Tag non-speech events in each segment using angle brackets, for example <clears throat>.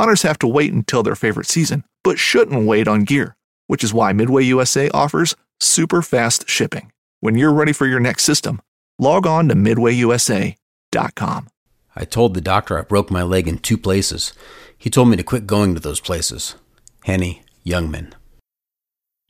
Hunters have to wait until their favorite season, but shouldn't wait on gear, which is why Midway USA offers super fast shipping. When you're ready for your next system, log on to midwayusa.com. I told the doctor I broke my leg in two places. He told me to quit going to those places. Henny Youngman.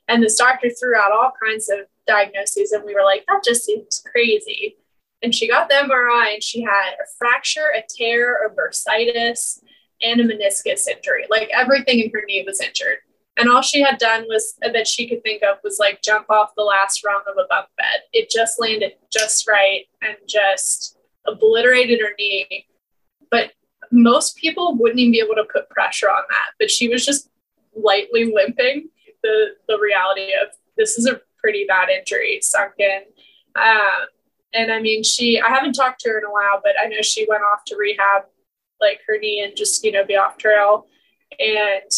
And this doctor threw out all kinds of diagnoses, and we were like, that just seems crazy. And she got the MRI, and she had a fracture, a tear, a bursitis, and a meniscus injury. Like everything in her knee was injured. And all she had done was that she could think of was like jump off the last rung of a bunk bed. It just landed just right and just obliterated her knee. But most people wouldn't even be able to put pressure on that. But she was just lightly limping. The the reality of this is a pretty bad injury sunk in. Um, and I mean, she I haven't talked to her in a while, but I know she went off to rehab like her knee and just, you know, be off trail. And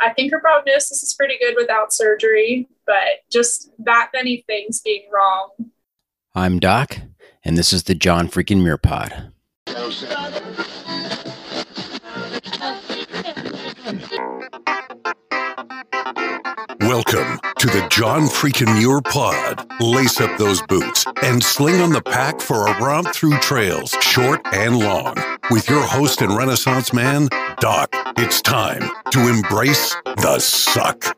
I think her prognosis is pretty good without surgery, but just that many things being wrong. I'm Doc, and this is the John freaking Muir Pod. Welcome to the John Freakin' Muir Pod. Lace up those boots and sling on the pack for a romp through trails, short and long. With your host and Renaissance man, Doc, it's time to embrace the suck.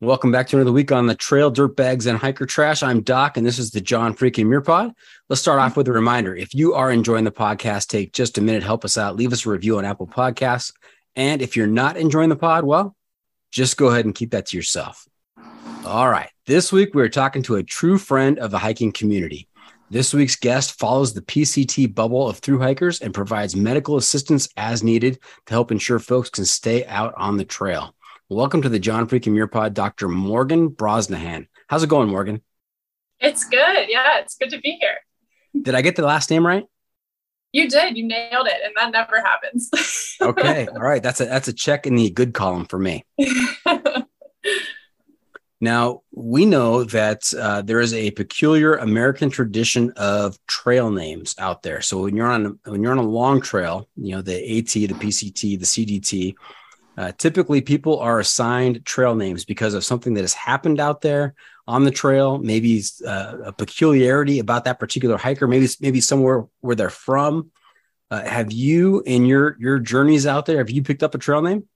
Welcome back to another week on the Trail dirt bags, and Hiker Trash. I'm Doc, and this is the John Freaking Muir Pod. Let's start off with a reminder. If you are enjoying the podcast, take just a minute, help us out, leave us a review on Apple Podcasts. And if you're not enjoying the pod, well, just go ahead and keep that to yourself. All right. This week, we're talking to a true friend of the hiking community. This week's guest follows the PCT bubble of through hikers and provides medical assistance as needed to help ensure folks can stay out on the trail. Welcome to the John Freaking Muir Pod, Dr. Morgan Brosnihan. How's it going, Morgan? It's good. Yeah, it's good to be here. Did I get the last name right? You did. You nailed it, and that never happens. okay. <laughs> All right. That's a that's a check in the good column for me. <laughs> now we know that uh, there is a peculiar American tradition of trail names out there. So when you're on when you're on a long trail, you know the AT, the PCT, the CDT uh, typically, people are assigned trail names because of something that has happened out there on the trail, maybe uh, a peculiarity about that particular hiker, maybe maybe somewhere where they're from. Uh, have you, in your your journeys out there, have you picked up a trail name?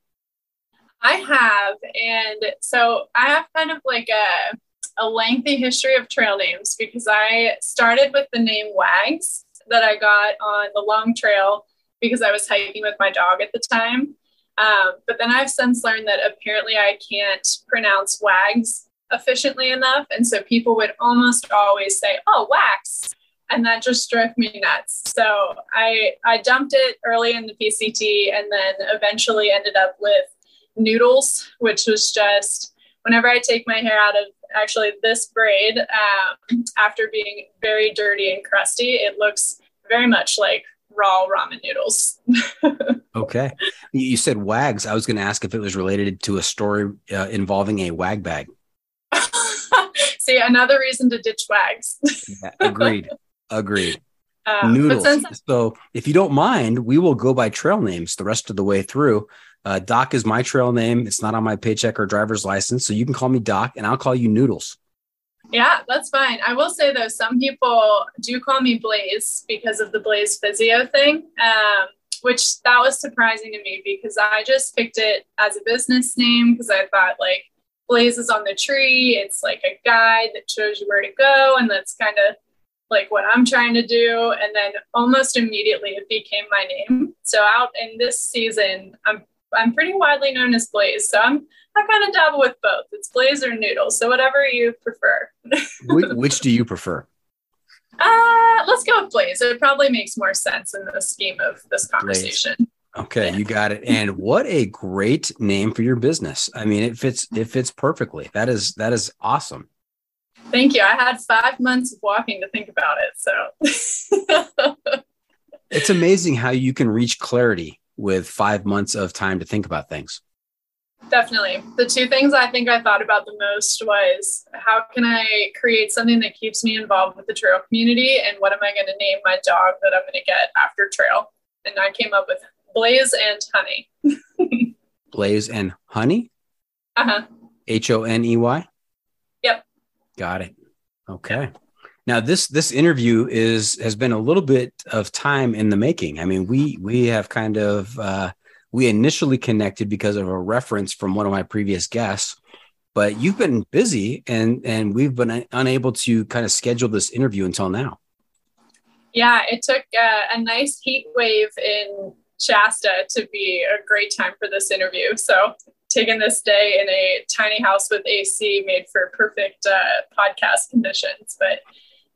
I have, and so I have kind of like a a lengthy history of trail names because I started with the name Wags that I got on the long trail because I was hiking with my dog at the time. Um, but then I've since learned that apparently I can't pronounce wags efficiently enough. And so people would almost always say, oh, wax. And that just drove me nuts. So I, I dumped it early in the PCT and then eventually ended up with noodles, which was just whenever I take my hair out of actually this braid um, after being very dirty and crusty, it looks very much like raw ramen noodles. <laughs> okay. You said wags. I was going to ask if it was related to a story uh, involving a wag bag. <laughs> See, another reason to ditch wags. yeah, agreed. Agreed. <laughs> Uh, Noodles. Since- so, if you don't mind, we will go by trail names the rest of the way through. Uh, Doc is my trail name. It's not on my paycheck or driver's license. So you can call me Doc and I'll call you Noodles. Yeah, that's fine. I will say though, some people do call me Blaze because of the Blaze physio thing, um, which that was surprising to me because I just picked it as a business name because I thought like Blaze is on the tree. It's like a guide that shows you where to go, and that's kind of like what I'm trying to do. And then almost immediately it became my name. So out in this season, I'm I'm pretty widely known as Blaze. So I'm I kind of dabble with both. It's Blaze or Noodles. So whatever you prefer. which, which do you prefer? <laughs> Uh, let's go with Blaze. It probably makes more sense in the scheme of this conversation. Blaze. Okay, yeah. you got it. And what a great name for your business. I mean, it fits it fits perfectly. That is that is awesome. Thank you. I had five months of walking to think about it. So <laughs> it's amazing how you can reach clarity with five months of time to think about things. Definitely. The two things I think I thought about the most was how can I create something that keeps me involved with the trail community and what am I going to name my dog that I'm going to get after trail? And I came up with Blaze and Honey. <laughs> Blaze and Honey? Uh huh. H O N E Y? Yep. Got it. Okay. Now this this interview is has been a little bit of time in the making. I mean, we we have kind of uh, we initially connected because of a reference from one of my previous guests, but you've been busy and and we've been unable to kind of schedule this interview until now. Yeah, it took uh, a nice heat wave in Shasta to be a great time for this interview. So taking this day in a tiny house with AC made for perfect uh, podcast conditions, but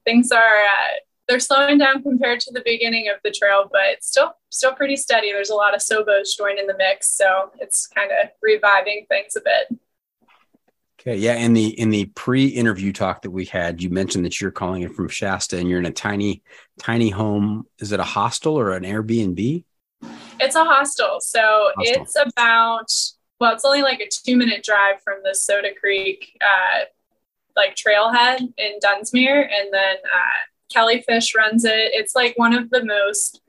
things are uh, they're slowing down compared to the beginning of the trail, but still still pretty steady. There's a lot of Sobos joining the mix, so it's kind of reviving things a bit. Okay, yeah. In the in the pre-interview talk that we had, you mentioned that you're calling it from Shasta, and you're in a tiny tiny home. Is it a hostel or an Airbnb? It's a hostel. So hostel. it's about well, it's only like a two minute drive from the Soda Creek uh, like trailhead in Dunsmuir, and then uh, Kelly Fish runs it. It's like one of the most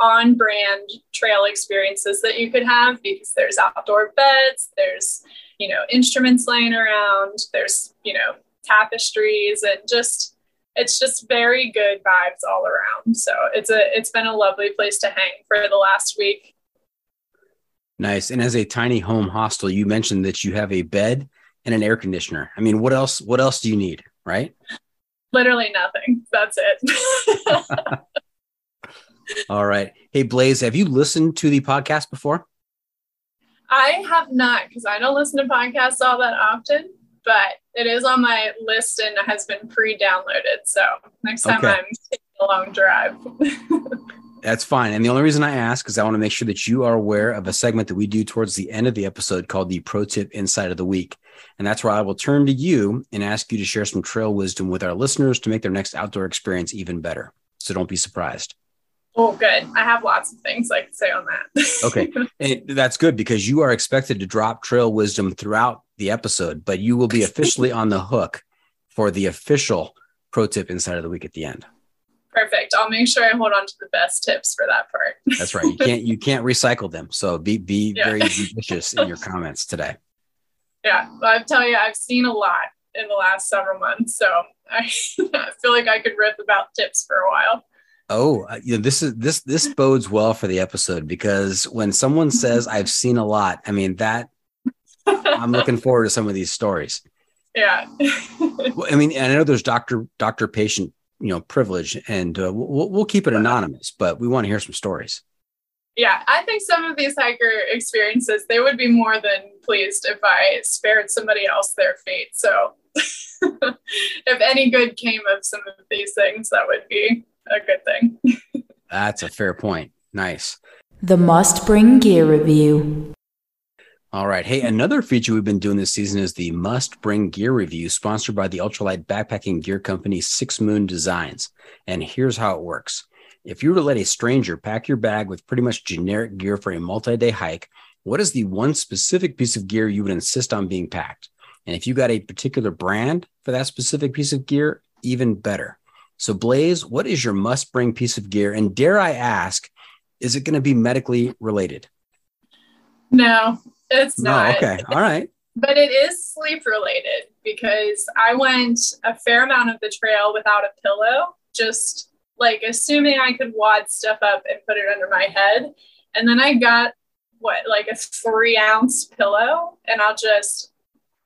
on brand trail experiences that you could have because there's outdoor beds, there's, you know, instruments laying around, there's, you know, tapestries and just it's just very good vibes all around. So it's a it's been a lovely place to hang for the last week. Nice. And as a tiny home hostel, you mentioned that you have a bed and an air conditioner. I mean, what else? What else do you need? Right? Literally nothing. That's it. <laughs> All right. Hey, Blaze, have you listened to the podcast before? I have not because I don't listen to podcasts all that often, but it is on my list and has been pre-downloaded. So next time okay. I'm taking a long drive. <laughs> That's fine. And the only reason I ask is I want to make sure that you are aware of a segment that we do towards the end of the episode called the Pro Tip Insight of the Week. And that's where I will turn to you and ask you to share some trail wisdom with our listeners to make their next outdoor experience even better. So don't be surprised. Oh, good. I have lots of things I can say on that. okay. <laughs> And that's good because you are expected to drop trail wisdom throughout the episode, but you will be officially on the hook for the official pro tip inside of the week at the end. Perfect. I'll make sure I hold on to the best tips for that part. That's right. You can't you can't recycle them. So be be <laughs> yeah. very judicious in your comments today. Yeah, I tell you, I've seen a lot in the last several months, so I, <laughs> I feel like I could rip about tips for a while. Oh, uh, you know, this is this this bodes well for the episode because when someone says I've seen a lot, I mean that I'm looking <laughs> forward to some of these stories. Yeah. I mean, I know there's doctor doctor patient you know privilege and uh, we'll, we'll keep it anonymous but we want to hear some stories yeah, I think some of these hiker experiences, they would be more than pleased if I spared somebody else their fate. So <laughs> if any good came of some of these things, that would be a good thing. <laughs> That's a fair point. Nice. The must bring gear review. All right. Hey, another feature we've been doing this season is the must bring gear review, sponsored by the ultralight backpacking gear company Six Moon Designs. And here's how it works if you were to let a stranger pack your bag with pretty much generic gear for a multi day hike, what is the one specific piece of gear you would insist on being packed? And if you got a particular brand for that specific piece of gear, even better. So, Blaze, what is your must bring piece of gear? And dare I ask, is it going to be medically related? No, it's No. not. Okay. All right. <laughs> But it is sleep related because I went a fair amount of the trail without a pillow, just like assuming I could wad stuff up and put it under my head. And then I got what, like a three ounce pillow, and I'll just,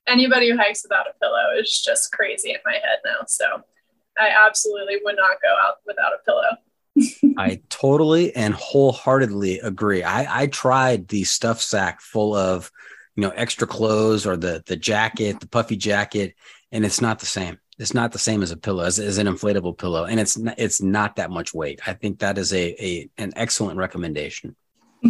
anybody who hikes without a pillow is just crazy in my head now. So I absolutely would not go out without a pillow. <laughs> I totally and wholeheartedly agree. I, I tried the stuff sack full of, you know, extra clothes or the the jacket, the puffy jacket, and it's not the same. It's not the same as a pillow, as, as an inflatable pillow, and it's not, it's not that much weight. I think that is a, a an excellent recommendation. <laughs>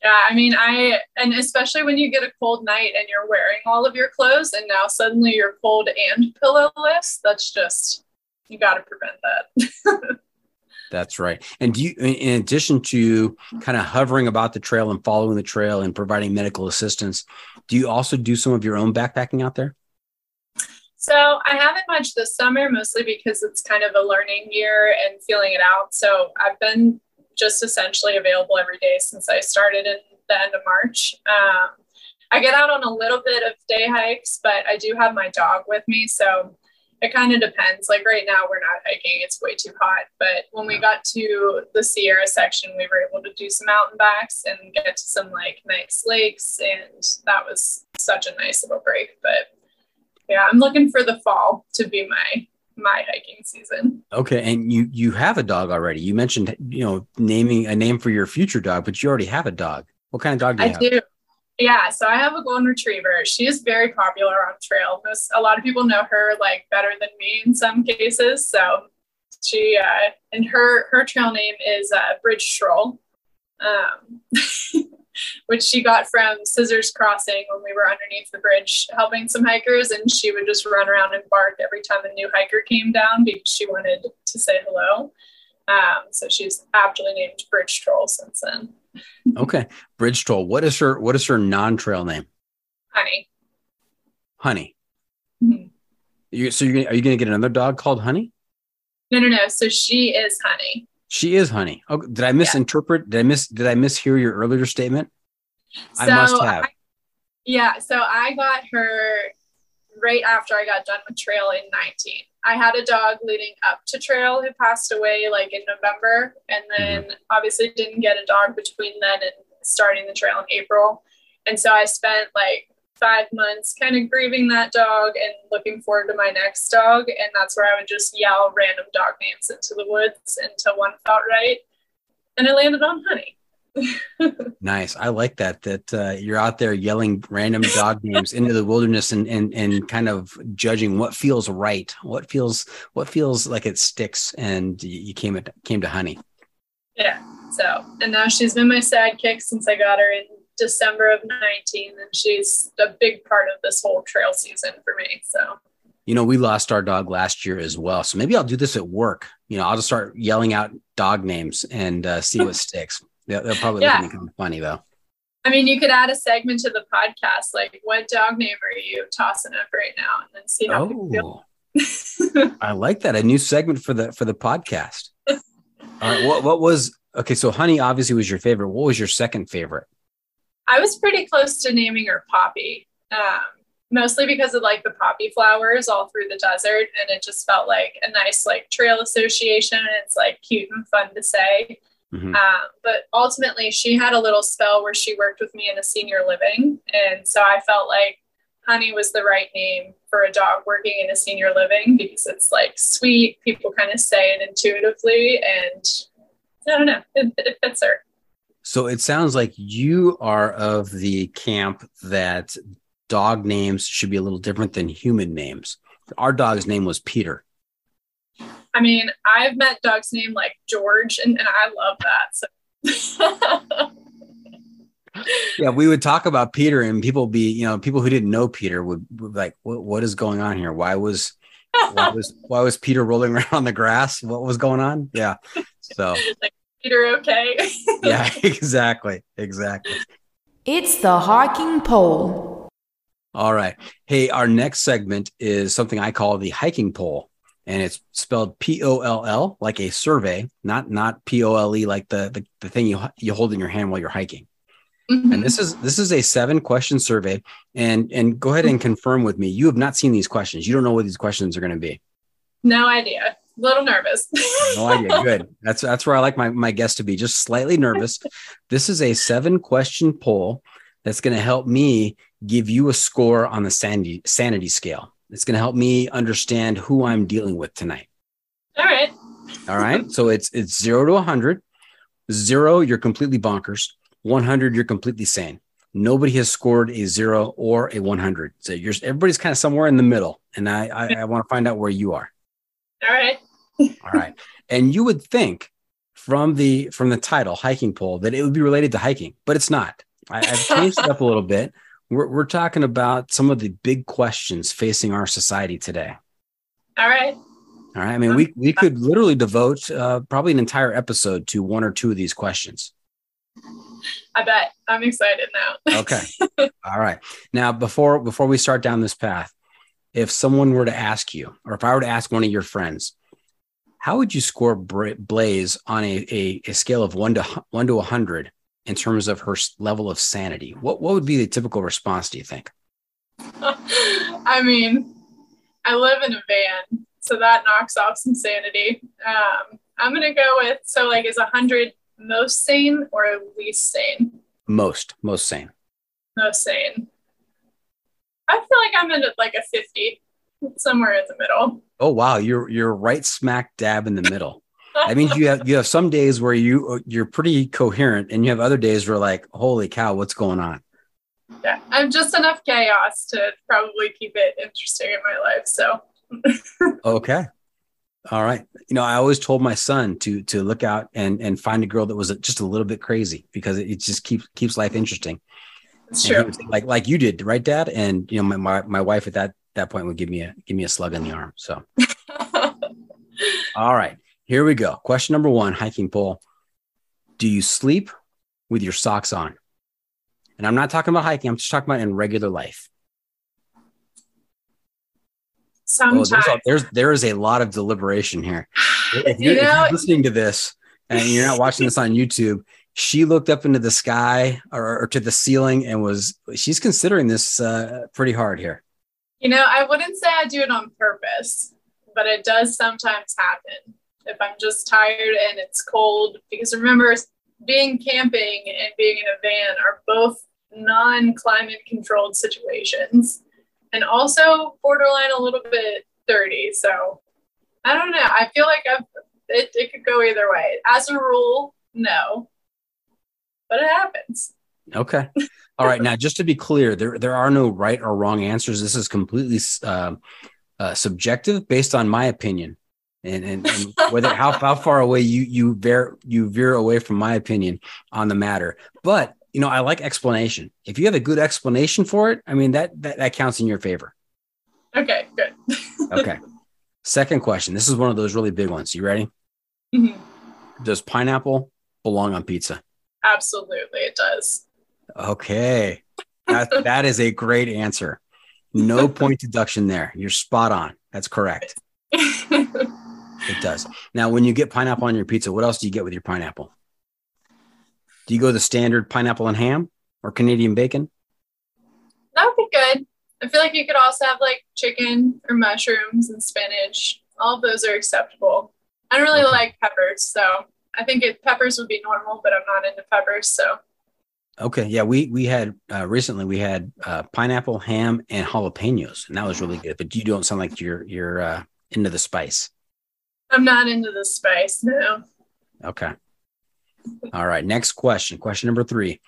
Yeah, I mean, I, and especially when you get a cold night and you're wearing all of your clothes and now suddenly you're cold and pillowless, that's just, you got to prevent that. <laughs> That's right. And do you, in- in addition to kind of hovering about the trail and following the trail and providing medical assistance, do you also do some of your own backpacking out there? So I haven't much this summer, mostly because it's kind of a learning year and feeling it out. So I've been just essentially available every day since I started in the end of March. Um, I get out on a little bit of day hikes, but I do have my dog with me. So it kind of depends. Like right now, we're not hiking, it's way too hot. But when we got to the Sierra section, we were able to do some mountain backs and get to some like nice lakes. And that was such a nice little break. But yeah, I'm looking for the fall to be my my hiking season. Okay, and you you have a dog already. You mentioned you know naming a name for your future dog, but you already have a dog. What kind of dog do you I have? do. Yeah, so I have a golden retriever. She is very popular on trail. Most, a lot of people know her like better than me in some cases. So she uh, and her her trail name is uh, Bridge Troll, um, <laughs> which she got from Scissors Crossing when we were underneath the bridge helping some hikers, and she would just run around and bark every time a new hiker came down because she wanted to say hello. Um, so she's aptly named Bridge Troll since then. Okay, Bridge Troll. What is her What is her non trail name? Honey. Honey. Mhm. You, so you're gonna, are you going to get another dog called Honey? No, no, no. So she is Honey. She is Honey. Oh, did I misinterpret? Did I miss? Did I mishear your earlier statement? I must have. I- yeah, so I got her right after I got done with trail in 19. I had a dog leading up to trail who passed away like in November, and then Mm-hmm. obviously didn't get a dog between then and starting the trail in April. And so I spent like five months kind of grieving that dog and looking forward to my next dog. And that's where I would just yell random dog names into the woods until one felt right. And I landed on Honey. <laughs> Nice. I like that. That uh, you're out there yelling random dog <laughs> names into the wilderness and and and kind of judging what feels right, what feels what feels like it sticks, and you came at, came to Honey. Yeah. So, and now she's been my sidekick since I got her in December of 19, and she's a big part of this whole trail season for me. So, You know, we lost our dog last year as well, so maybe I'll do this at work. You know, I'll just start yelling out dog names and uh, see what <laughs> sticks. They'll, they'll probably Yeah. look kind of funny though. I mean, you could add a segment to the podcast, like what dog name are you tossing up right now, and then see how Oh, feel. <laughs> I like that. A new segment for the for the podcast. <laughs> All right. What what was okay? So Honey obviously was your favorite. What was your second favorite? I was pretty close to naming her Poppy, um, mostly because of like the poppy flowers all through the desert, and it just felt like a nice like trail association. And it's like cute and fun to say. Mhm. Um, but ultimately, she had a little spell where she worked with me in a senior living. And so I felt like Honey was the right name for a dog working in a senior living because it's like sweet. People kind of say it intuitively. And I don't know, it, it fits her. So it sounds like you are of the camp that dog names should be a little different than human names. Our dog's name was Peter. I mean, I've met dogs named like George, and, and I love that. So. <laughs> yeah, we would talk about Peter, and people be, you know, people who didn't know Peter would, would like, what, what is going on here? Why was, why was, why was Peter rolling <laughs> around on the grass? What was going on? Yeah. So, <laughs> like, Peter, okay. <laughs> yeah, <laughs> exactly. Exactly. It's the hiking pole. All right. Hey, our next segment is something I call the hiking pole. and it's spelled P O L L, like a survey, not not P O L E, like the, the the thing you you hold in your hand while you're hiking. Mhm. And this is this is a seven question survey. And and go ahead and confirm with me. You have not seen these questions. You don't know what these questions are going to be. no idea. A little nervous. <laughs> No idea. Good. That's that's where I like my my guests to be, just slightly nervous. This is a seven question poll that's going to help me give you a score on the sanity sanity scale. It's going to help me understand who I'm dealing with tonight. All right. All right. So it's it's zero to 100. Zero, you're completely bonkers. 100, you're completely sane. Nobody has scored a zero or a 100. So you're everybody's kind of somewhere in the middle. And I, I, I want to find out where you are. All right. All right. And you would think from the from the title hiking pole that it would be related to hiking, but it's not. I, I've changed it up a little bit. We're, we're talking about some of the big questions facing our society today. All right. All right. I mean, we we could literally devote uh, probably an entire episode to one or two of these questions. I bet. I'm excited now. Okay. <laughs> All right. Now, before before we start down this path, if someone were to ask you, or if I were to ask one of your friends, how would you score Blaze on a, a, a scale of one to one to a hundred in terms of her level of sanity? What what would be the typical response? Do you think? <laughs> I mean, I live in a van, so that knocks off some sanity. Um, I'm gonna go with so like is a hundred most sane or least sane? Most most sane. Most sane. I feel like I'm in like a 50, somewhere in the middle. Oh wow, you're you're right smack dab in the middle. That means you have you have some days where you you're pretty coherent, and you have other days where like, holy cow, what's going on? yeah, I'm just enough chaos to probably keep it interesting in my life. So <laughs> Okay. All right. You know, I always told my son to to look out and and find a girl that was just a little bit crazy because it, it just keeps keeps life interesting. it's And true. like like you did, right, Dad? And you know, my, my my wife at that that point would give me a give me a slug in the arm. So <laughs> all right, here we go. Question number one, hiking pole. Do you sleep with your socks on? And I'm not talking about hiking, I'm just talking about in regular life. Oh, Sometimes. there's, a, there's there is a lot of deliberation here. <sighs> If You you're, if you're listening to this and you're not watching this on YouTube, she looked up into the sky or, or to the ceiling and was she's considering this uh, pretty hard here. You know, I wouldn't say I do it on purpose, but it does sometimes happen if I'm just tired and it's cold. Because remember, being camping and being in a van are both non climate controlled situations and also borderline a little bit dirty. So I don't know. I feel like I've, it, it could go either way. As a rule, no, but it happens. Okay. All right. Now, just to be clear, there there are no right or wrong answers. This is completely uh, uh, subjective, based on my opinion, and and, and whether how how far away you you veer you veer away from my opinion on the matter. But you know, I like explanation. If you have a good explanation for it, I mean that that, that counts in your favor. Okay, good. Okay. Second question. This is one of those really big ones. You ready? Mhm. Does pineapple belong on pizza? Absolutely, it does. Okay. That, that is a great answer. No <laughs> point deduction there. You're spot on. That's correct. <laughs> It does. Now, when you get pineapple on your pizza, what else do you get with your pineapple? Do you go the standard pineapple and ham or Canadian bacon? That would be good. I feel like you could also have like chicken or mushrooms and spinach. All of those are acceptable. I don't really Okay. like peppers, so I think it, peppers would be normal, but I'm not into peppers. So Okay. Yeah. We, we had uh, recently, we had uh, pineapple, ham, and jalapenos, and that was really good. But you don't sound like you're, you're uh, into the spice. I'm not into the spice. No. Okay. All right. Next question. Question number three.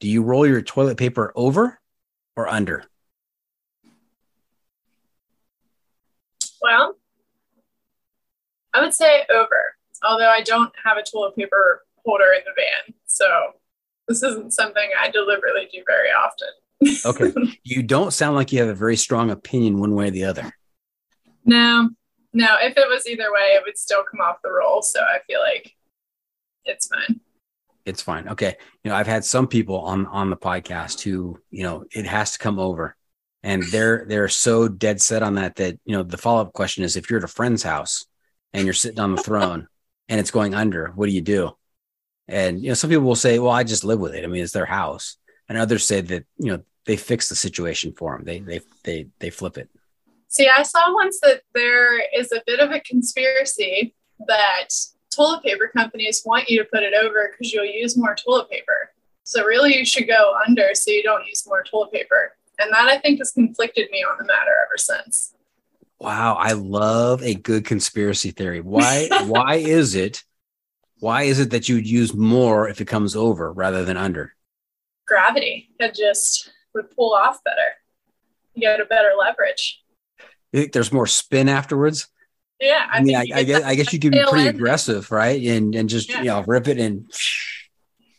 Do you roll your toilet paper over or under? Well, I would say over, although I don't have a toilet paper holder in the van. So this isn't something I deliberately do very often. Okay. <laughs> you don't sound like you have a very strong opinion one way or the other. No, no. If it was either way, it would still come off the roll. So I feel like it's fine. It's fine. Okay. You know, I've had some people on on the podcast who, you know, it has to come over. And they're they're so dead set on that that, you know, the follow-up question is if you're at a friend's house and you're sitting on the throne and it's going under, what do you do? And you know, some people will say, "Well, I just live with it. I mean, it's their house." And others say that you know they fix the situation for them. They they they they flip it. See, I saw once that there is a bit of a conspiracy that toilet paper companies want you to put it over because you'll use more toilet paper. So really, you should go under so you don't use more toilet paper. And that I think has conflicted me on the matter ever since. Wow, I love a good conspiracy theory. Why <laughs> why is it why is it that you'd use more if it comes over rather than under? Gravity. It just would pull off better. You get a better leverage. You think there's more spin afterwards? Yeah, I, mean, I, I guess I guess you could be pretty end. aggressive, right? And and just Yeah. you know rip it and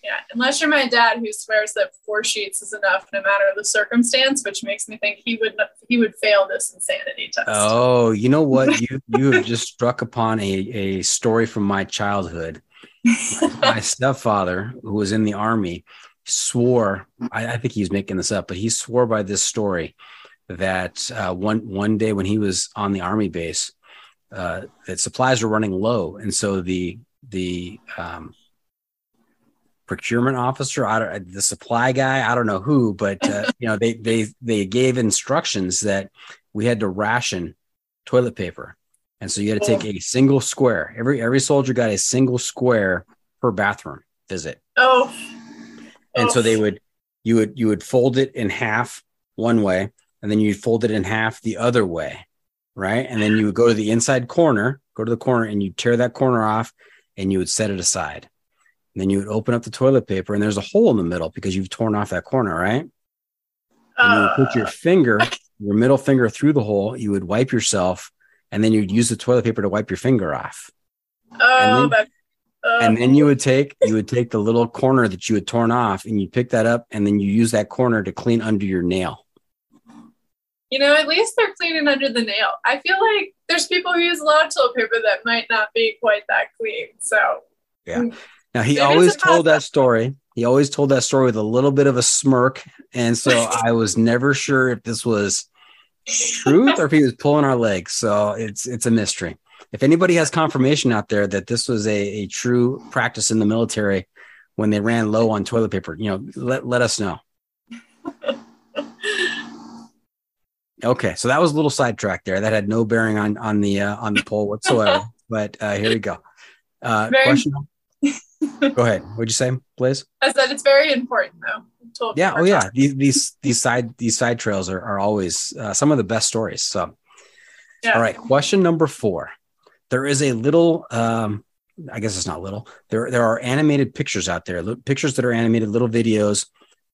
Yeah, unless you're my dad, who swears that four sheets is enough, no matter the circumstance, which makes me think he would he would fail this insanity test. oh, you know what? You you have just struck upon a a story from my childhood. <laughs> my stepfather, who was in the army, swore. I, I think he's making this up, but he swore by this story that uh, one one day when he was on the army base, uh, that supplies were running low, and so the the um, procurement officer, I don't, the supply guy, I don't know who, but uh, <laughs> you know they they they gave instructions that we had to ration toilet paper, and so you had to take a single square. Every every soldier got a single square per bathroom visit. Oh, and so Oh. they would you would you would fold it in half one way and then you'd fold it in half the other way right? And then you would go to the inside corner go to the corner and you tear that corner off and you would set it aside. And then you would open up the toilet paper and there's a hole in the middle because you've torn off that corner right? And you would put your Uh, finger <laughs> your middle finger through the hole. You would wipe yourself and then you'd use the toilet paper to wipe your finger off oh, then- that, uh, and then you would take you would <laughs> take the little corner that you had torn off and you pick that up and then you use that corner to clean under your nail you know, at least they're cleaning under the nail. I feel like there's people who use a lot of toilet paper that might not be quite that clean. So yeah. now he It always told that story he always told that story with a little bit of a smirk and so <laughs> i was never sure if this was truth or if he was pulling our legs so it's it's a mystery if anybody has confirmation out there that this was a, a true practice in the military when they ran low on toilet paper you know let, let us know Okay, so that was a little sidetrack there. That had no bearing on on the uh, on the poll whatsoever. but uh, here we go. Uh, question. Go ahead. What'd you say, Blaze? I said it's very important though. Yeah. Oh, yeah. These these these side these side trails are are always uh, some of the best stories. So, Yeah. all right. Question number four. There is a little. Um, I guess it's not little. There there are animated pictures out there. li- Pictures that are animated, little videos,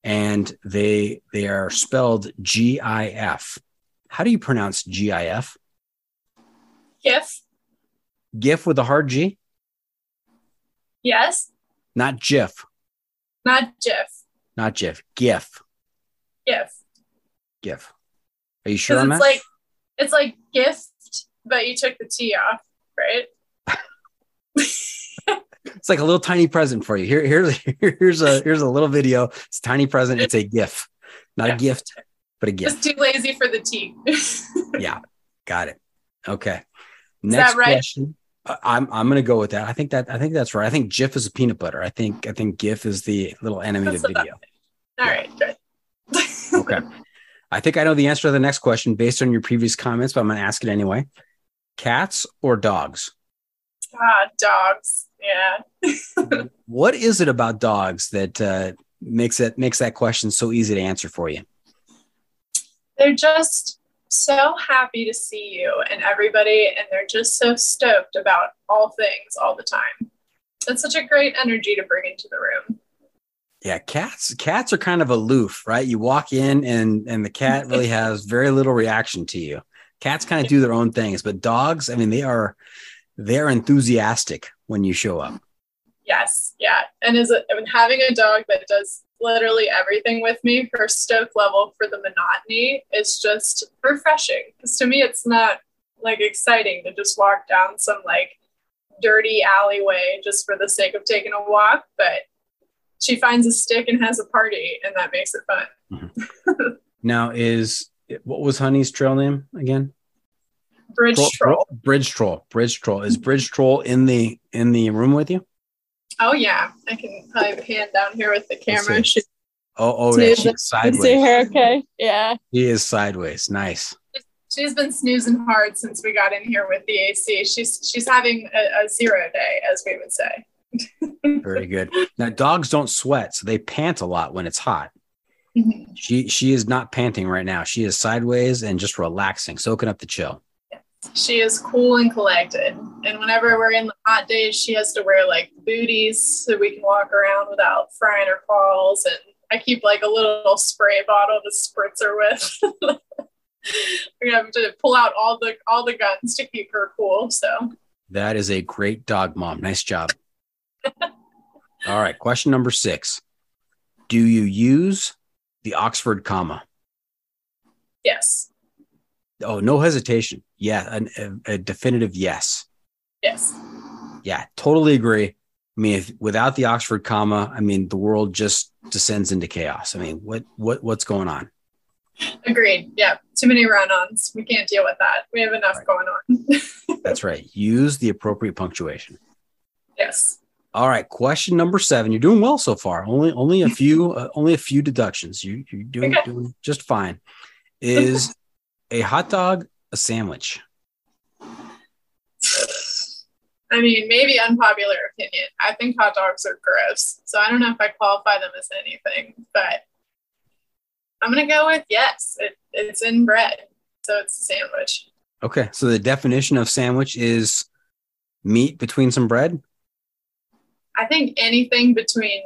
and they they are spelled GIF. How do you pronounce GIF? GIF. GIF with a hard G, Yes. not GIF, Not GIF. not GIF. GIF, GIF. GIF. Are you sure on it's that? like it's like gift, but you took the T off, right? <laughs> It's like a little tiny present for you. Here, here's here's a here's a little video. It's a tiny present. It's a GIF, not Yeah. a gift, but a Just too lazy for the T. <laughs> Yeah, got it. Okay. Is Next that right? question. I'm I'm gonna go with that. I think that I think that's right. I think Jif is a peanut butter. I think I think GIF is the little animated That's video. All right, good. <laughs> Okay. I think I know the answer to the next question based on your previous comments, but I'm gonna ask it anyway. Cats or dogs? ah, dogs. Yeah. <laughs> what is it about dogs that uh, makes it makes that question so easy to answer for you? They're just so happy to see you and everybody, and they're just so stoked about all things all the time. that's such a great energy to bring into the room. Yeah, cats cats are kind of aloof, right? You walk in and and the cat <laughs> really has very little reaction to you. Cats kind of do their own things, but dogs, I mean, they are they're enthusiastic when you show up. Yes, yeah. And as a, I mean, having a dog that does literally everything with me, her stoke level for the monotony is just refreshing. Because to me, it's not like exciting to just walk down some like dirty alleyway just for the sake of taking a walk, but she finds a stick and has a party, and that makes it fun. Mm-hmm. now, is what was Honey's trail name again? Bridge troll, troll. Bridge troll. Bridge troll. Is Bridge troll in the in the room with you? Oh yeah, I can probably pan down here with the camera. She, oh, oh yeah, she's sideways. See her, okay? Yeah. He is sideways. Nice. She's been snoozing hard since we got in here with the AC. She's she's having a, a zero day, as we would say. <laughs> Very good. Now dogs don't sweat, so they pant a lot when it's hot. Mm-hmm. She she is not panting right now. She is sideways and just relaxing, soaking up the chill. She is cool and collected. And whenever we're in the hot days, she has to wear like booties so we can walk around without frying her paws. And I keep like a little spray bottle to spritz her with. <laughs> we have to pull out all the all the guns to keep her cool. So that is a great dog mom. Nice job. <laughs> all right, question number six. Do you use the Oxford comma? Yes. Oh, no hesitation. Yeah, a, a definitive yes. Yes. Yeah, totally agree. I mean, if, without the Oxford comma, I mean, the world just descends into chaos. I mean, what what what's going on? Agreed. Yeah, too many run-ons. We can't deal with that. We have enough right. going on. <laughs> That's right. Use the appropriate punctuation. Yes. All right. Question number seven. You're doing well so far. Only only a <laughs> few uh, only a few deductions. You you're doing okay. doing just fine. Is <laughs> a hot dog a sandwich? I mean, maybe unpopular opinion. I think hot dogs are gross. So I don't know if I qualify them as anything, but I'm going to go with yes. It, it's in bread. So it's a sandwich. Okay. So the definition of sandwich is meat between some bread? I think anything between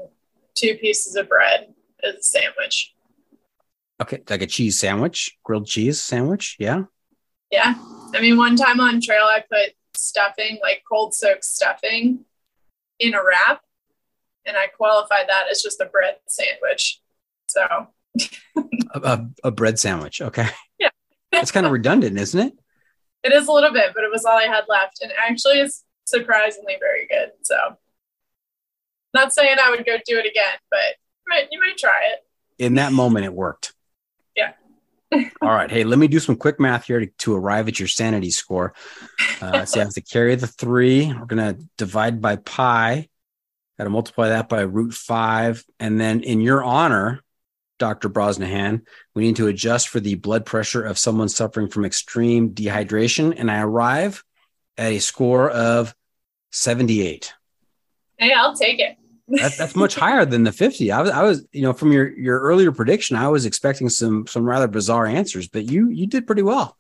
two pieces of bread is a sandwich. Okay, like a cheese sandwich, grilled cheese sandwich. Yeah. Yeah. I mean, one time on trail, I put stuffing, like cold soaked stuffing, in a wrap, and I qualified that as just a bread sandwich. So. a, a, a, bread sandwich. Okay. Yeah. It's kind of redundant, isn't it? It is a little bit, but it was all I had left. And actually, it's surprisingly very good. So, not saying I would go do it again, but you might, you might try it. In that moment, it worked. <laughs> All right. Hey, let me do some quick math here to, to arrive at your sanity score. Uh, so you have to carry the three. We're going to divide by pi. Got to multiply that by root five. And then in your honor, Dr. Brosnihan, we need to adjust for the blood pressure of someone suffering from extreme dehydration. And I arrive at a score of 78. Hey, I'll take it that, that's much higher than the 50 I was, I was you know from your your earlier prediction i was expecting some some rather bizarre answers but you you did pretty well.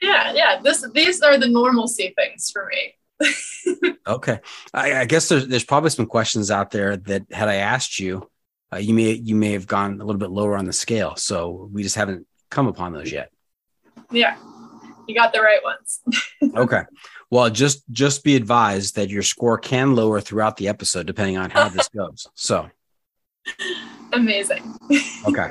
Yeah yeah. This these are the normalcy things for me. <laughs> Okay. I, I, guess there's there's probably some questions out there that had i asked you uh, you may you may have gone a little bit lower on the scale. So we just haven't come upon those yet. Yeah. You got the right ones. <laughs> Okay well, just just be advised that your score can lower throughout the episode depending on how this <laughs> goes. So amazing. okay.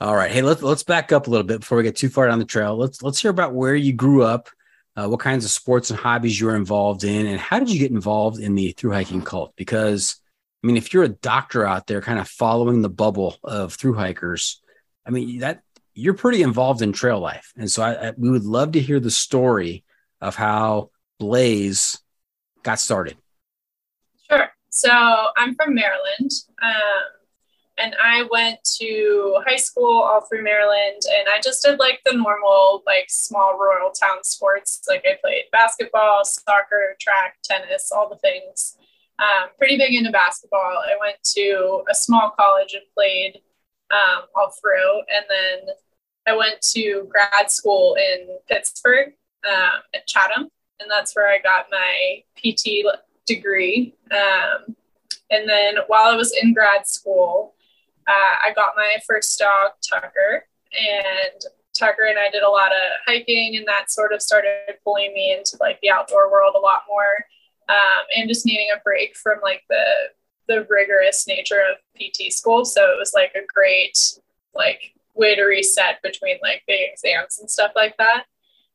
All right. Hey, let's let's back up a little bit before we get too far down the trail. Let's let's hear about where you grew up, uh, what kinds of sports and hobbies you were involved in, and how did you get involved in the through hiking cult? Because I mean, if you're a doctor out there, kind of following the bubble of through hikers, I mean that you're pretty involved in trail life, and so I, I, we would love to hear the story of how Blaze got started? Sure. So I'm from Maryland. Um, and I went to high school all through Maryland, and I just did like the normal, like small rural town sports. Like I played basketball, soccer, track, tennis, all the things. Um, pretty big into basketball. I went to a small college and played um, all through, and then I went to grad school in Pittsburgh um, at Chatham, and that's where I got my PT degree. Um, and then while I was in grad school, uh, I got my first dog, Tucker, and Tucker and I did a lot of hiking, and that sort of started pulling me into like the outdoor world a lot more, um, and just needing a break from like the the rigorous nature of PT school. So it was like a great like way to reset between like big exams and stuff like that.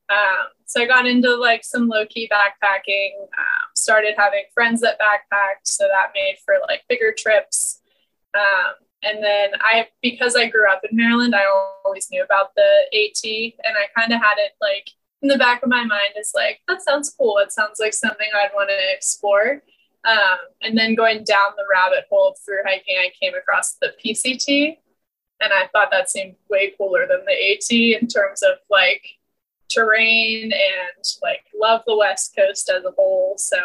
Um, so I got into like some low key backpacking, um, started having friends that backpacked. So that made for like bigger trips. Um, and then I, because I grew up in Maryland, I always knew about the AT and I kind of had it like in the back of my mind is like, that sounds cool. It sounds like something I'd want to explore. Um, and then going down the rabbit hole through hiking, I came across the PCT and I thought that seemed way cooler than the AT in terms of like terrain and like love the West Coast as a whole. So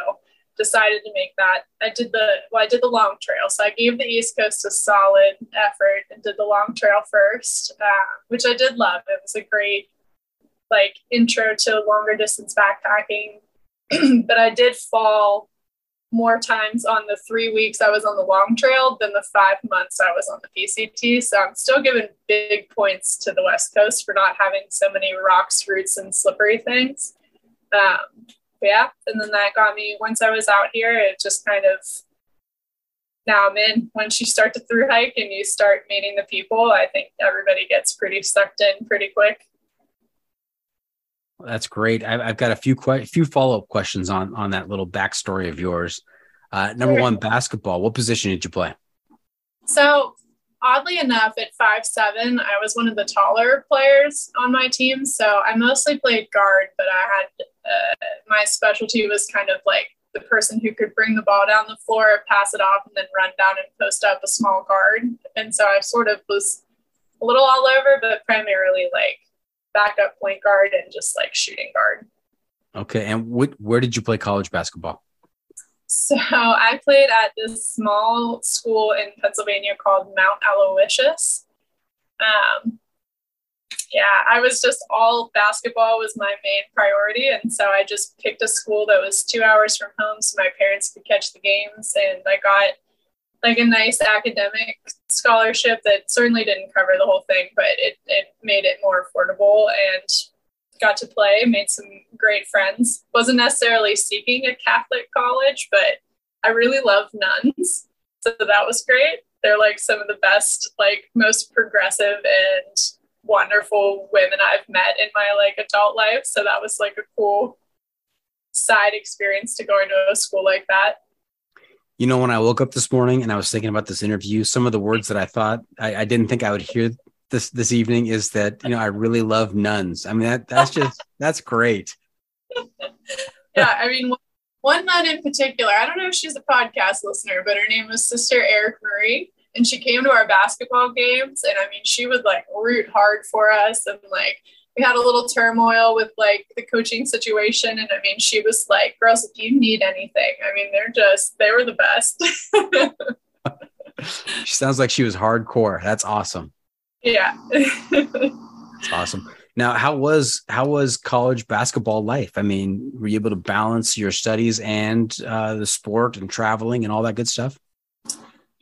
decided to make that. I did the well, I did the long trail, so I gave the East Coast a solid effort and did the long trail first, uh, which I did love. It was a great like intro to longer distance backpacking, <clears throat> but I did fall more times on the three weeks I was on the long trail than the five months I was on the PCT. So I'm still giving big points to the West Coast for not having so many rocks, roots, and slippery things. Um, yeah, and then that got me. Once I was out here, it just kind of now I'm in. Once you start to through hike and you start meeting the people, I think everybody gets pretty sucked in pretty quick. That's great. I've, I've got a few que- few follow up questions on on that little backstory of yours. Uh, number one, basketball. What position did you play? So oddly enough, at five seven, I was one of the taller players on my team. So I mostly played guard, but I had uh, my specialty was kind of like the person who could bring the ball down the floor, pass it off, and then run down and post up a small guard. And so I sort of was a little all over, but primarily like backup point guard and just like shooting guard. Okay. And what, where did you play college basketball? So I played at this small school in Pennsylvania called Mount Aloysius. Um, yeah, I was just all basketball was my main priority. And so I just picked a school that was two hours from home so my parents could catch the games. And I got like a nice academic scholarship that certainly didn't cover the whole thing, but it, it made it more affordable and got to play, made some great friends. Wasn't necessarily seeking a Catholic college, but I really love nuns. So that was great. They're like some of the best, like most progressive and wonderful women I've met in my like adult life. So that was like a cool side experience to going to a school like that. You know, when I woke up this morning and I was thinking about this interview, some of the words that I thought I, I didn't think I would hear this this evening is that you know I really love nuns. I mean that that's just <laughs> that's great. <laughs> yeah, I mean one nun in particular. I don't know if she's a podcast listener, but her name was Sister Eric Marie, and she came to our basketball games. And I mean, she would like root hard for us, and like we had a little turmoil with like the coaching situation. And I mean, she was like, "Girls, if you need anything, I mean, they're just they were the best." <laughs> she sounds like she was hardcore. That's awesome. Yeah. That's awesome. Now, how was how was college basketball life? I mean, were you able to balance your studies and uh, the sport and traveling and all that good stuff?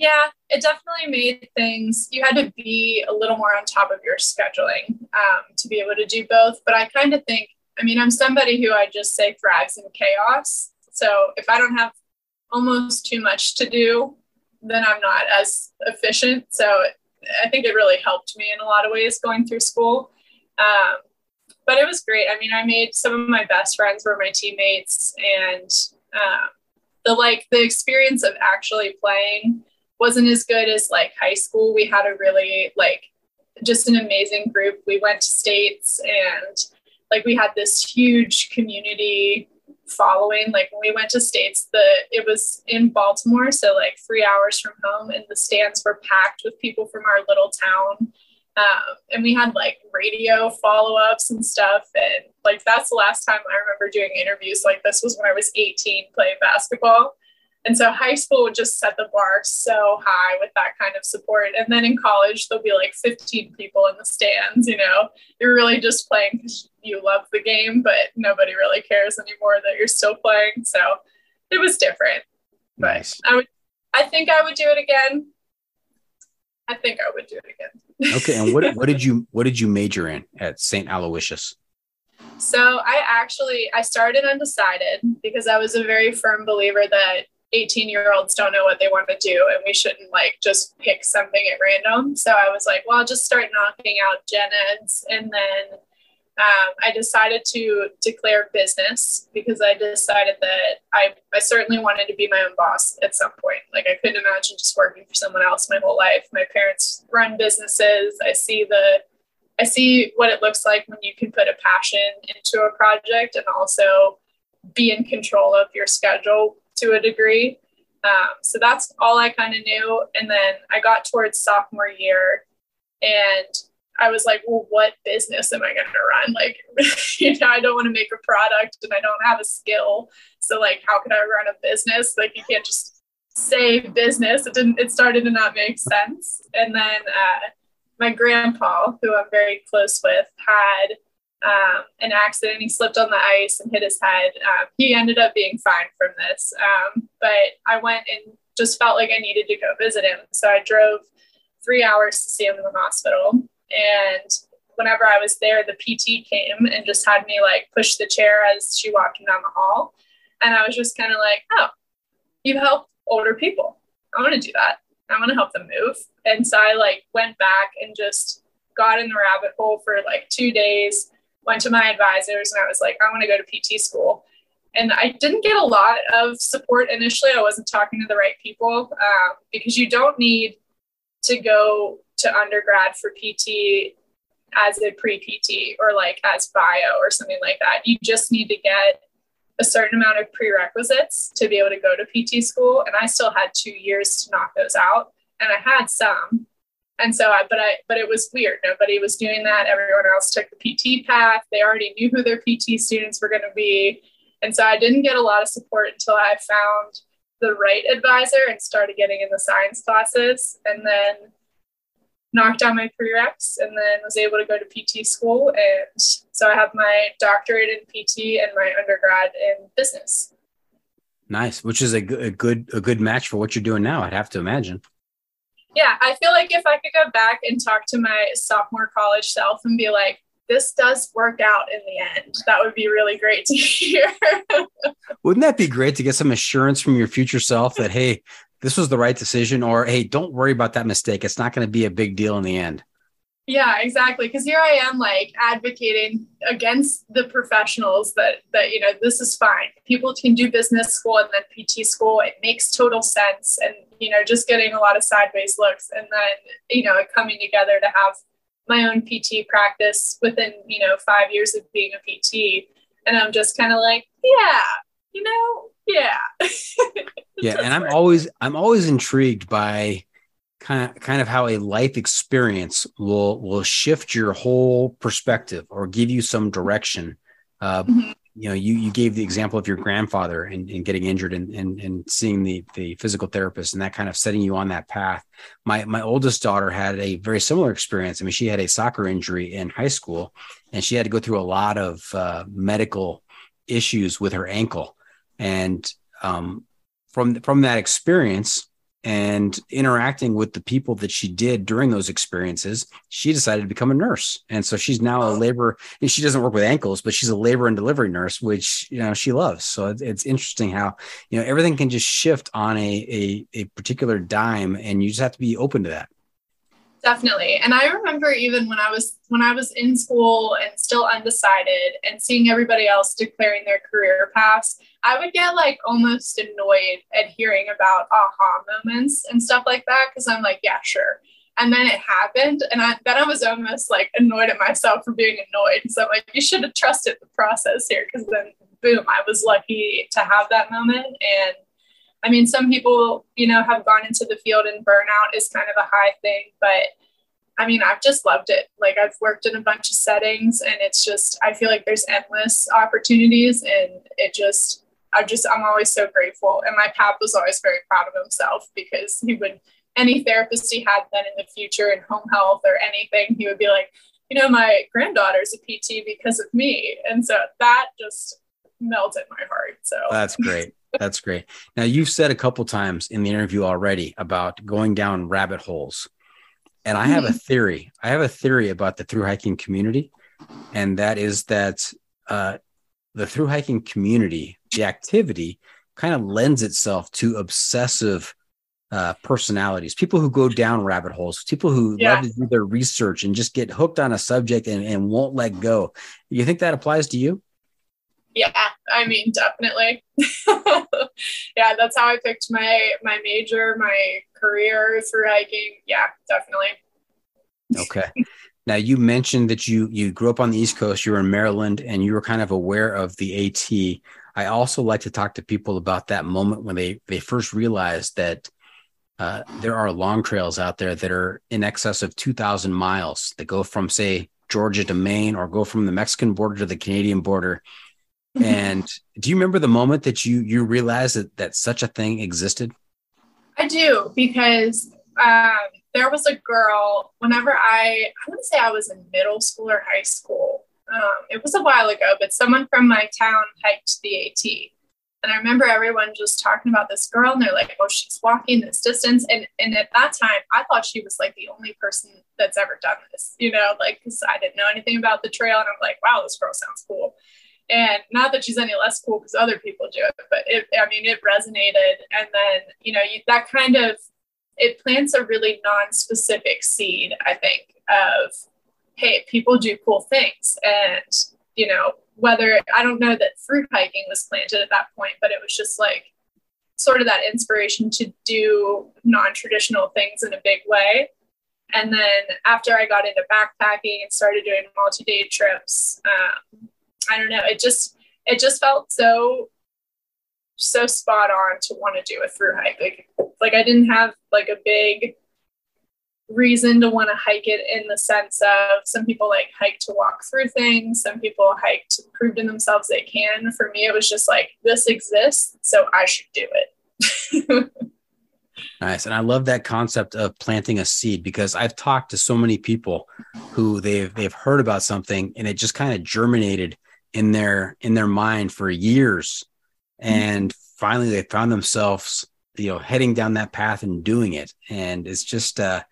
Yeah, it definitely made things. You had to be a little more on top of your scheduling um, to be able to do both. But I kind of think, I mean, I'm somebody who I just say thrives in chaos. So if I don't have almost too much to do, then I'm not as efficient. So I think it really helped me in a lot of ways going through school. Um, but it was great. I mean, I made some of my best friends were my teammates, and um, the like the experience of actually playing wasn't as good as like high school. We had a really like just an amazing group. We went to states and like we had this huge community following. Like when we went to states, the it was in Baltimore, so like three hours from home, and the stands were packed with people from our little town. Um, and we had like radio follow ups and stuff. And like that's the last time I remember doing interviews like this was when I was 18 playing basketball. And so high school would just set the bar so high with that kind of support. And then in college, there'll be like 15 people in the stands, you know, you're really just playing because you love the game, but nobody really cares anymore that you're still playing. So it was different. Nice. I would, I think I would do it again. I think I would do it again. <laughs> Okay. And what what did you what did you major in at St. Aloysius? So I actually I started undecided because I was a very firm believer that 18 year olds don't know what they want to do and we shouldn't like just pick something at random. So I was like, well, I'll just start knocking out gen eds and then um, I decided to declare business because I decided that I, I certainly wanted to be my own boss at some point. Like I couldn't imagine just working for someone else my whole life. My parents run businesses. I see the I see what it looks like when you can put a passion into a project and also be in control of your schedule to a degree. Um, so that's all I kind of knew. And then I got towards sophomore year and I was like, well, what business am I going to run? Like, <laughs> you know, I don't want to make a product and I don't have a skill. So like, how can I run a business? Like, you can't just say business. It didn't, it started to not make sense. And then, uh, my grandpa, who I'm very close with, had um, an accident. He slipped on the ice and hit his head. Um, he ended up being fine from this. Um, but I went and just felt like I needed to go visit him. So I drove three hours to see him in the hospital. And whenever I was there, the PT came and just had me like push the chair as she walked him down the hall. And I was just kind of like, oh, you help older people. I want to do that. I want to help them move. And so I like went back and just got in the rabbit hole for like two days, went to my advisors and I was like, I want to go to PT school. And I didn't get a lot of support initially. I wasn't talking to the right people um, because you don't need to go to undergrad for PT as a pre PT or like as bio or something like that. You just need to get a certain amount of prerequisites to be able to go to PT school. And I still had two years to knock those out. And I had some. And so I, but I, but it was weird. Nobody was doing that. Everyone else took the PT path. They already knew who their PT students were going to be. And so I didn't get a lot of support until I found the right advisor and started getting in the science classes. And then knocked out my prereqs and then was able to go to PT school. And so I have my doctorate in PT and my undergrad in business. Nice, which is a a good, a good match for what you're doing now. I'd have to imagine. Yeah, I feel like if I could go back and talk to my sophomore college self and be like, this does work out in the end. That would be really great to <laughs> hear. Wouldn't that be great to get some assurance from your future self that, hey, this was the right decision or hey don't worry about that mistake. It's not going to be a big deal in the end. Yeah exactly. Because here i am like advocating against the professionals that that you know this is fine. People can do business school and then pt school. It makes total sense. And you know just getting a lot of sideways looks and then you know coming together to have my own pt practice within you know five years of being a pt and i'm just kind of like yeah you know yeah. <laughs> Yeah and i'm always i'm always intrigued by kind of kind of how a life experience will will shift your whole perspective or give you some direction uh, mm-hmm. You know you you gave the example of your grandfather and, and getting injured and, and and seeing the the physical therapist and that kind of setting you on that path. My my oldest daughter had a very similar experience. I mean she had a soccer injury in high school and she had to go through a lot of uh, medical issues with her ankle. And um, from from that experience and interacting with the people that she did during those experiences, she decided to become a nurse. And so she's now a oh. labor, and she doesn't work with ankles, but she's a labor and delivery nurse, which you know she loves. So it's, it's interesting how you know everything can just shift on a, a a particular dime, and you just have to be open to that definitely. And i remember even when i was when i was in school and still undecided and seeing everybody else declaring their career paths i would get like almost annoyed at hearing about aha moments and stuff like that because i'm like yeah sure. And then it happened and I, then i was almost like annoyed at myself for being annoyed. So i'm like you should have trusted the process here because then boom i was lucky to have that moment and I mean, some people, you know, have gone into the field and burnout is kind of a high thing, but I mean, I've just loved it. Like I've worked in a bunch of settings and it's just, I feel like there's endless opportunities and it just, I just, I'm always so grateful. And my pap was always very proud of himself because he would, any therapist he had then in the future in home health or anything, he would be like, you know, my granddaughter's a PT because of me. And so that just melted my heart. So that's great. That's great. Now you've said a couple times in the interview already about going down rabbit holes. And I have a theory. I have a theory about the through hiking community, and that is that uh, the through hiking community, the activity, kind of lends itself to obsessive uh, personalities, people who go down rabbit holes, people who Yeah. love to do their research and just get hooked on a subject and, and won't let go. You think that applies to you? Yeah, I mean, definitely. <laughs> yeah, that's how I picked my my major, my career through hiking. Yeah, definitely. Okay. now you mentioned that you you grew up on the East Coast. You were in Maryland, and you were kind of aware of the AT. I also like to talk to people about that moment when they they first realized that uh, there are long trails out there that are in excess of two thousand miles that go from say Georgia to Maine, or go from the Mexican border to the Canadian border. And do you remember the moment that you you realized that that such a thing existed? I do because um, there was a girl whenever I I to say I was in middle school or high school. Um, it was a while ago, but someone from my town hiked the AT, and I remember everyone just talking about this girl, and they're like, "Oh, she's walking this distance," and and at that time, I thought she was like the only person that's ever done this, you know, like because I didn't know anything about the trail, and I'm like, "Wow, this girl sounds cool." And not that she's any less cool because other people do it but it i mean it resonated. And then you know you, that kind of it plants a really non-specific seed i think of hey people do cool things. And you know whether i don't know that through hiking was planted at that point but it was just like sort of that inspiration to do non-traditional things in a big way. And then after i got into backpacking and started doing multi-day trips um, I don't know. It just it just felt so so spot on to want to do a through hike. Like like I didn't have like a big reason to want to hike it in the sense of some people like hike to walk through things, some people hike to prove to themselves they can. For me, it was just like this exists, so I should do it. <laughs> Nice. And I love that concept of planting a seed because I've talked to so many people who they've they've heard about something and it just kind of germinated in their in their mind for years. And finally they found themselves, you know, heading down that path and doing it. And it's just uh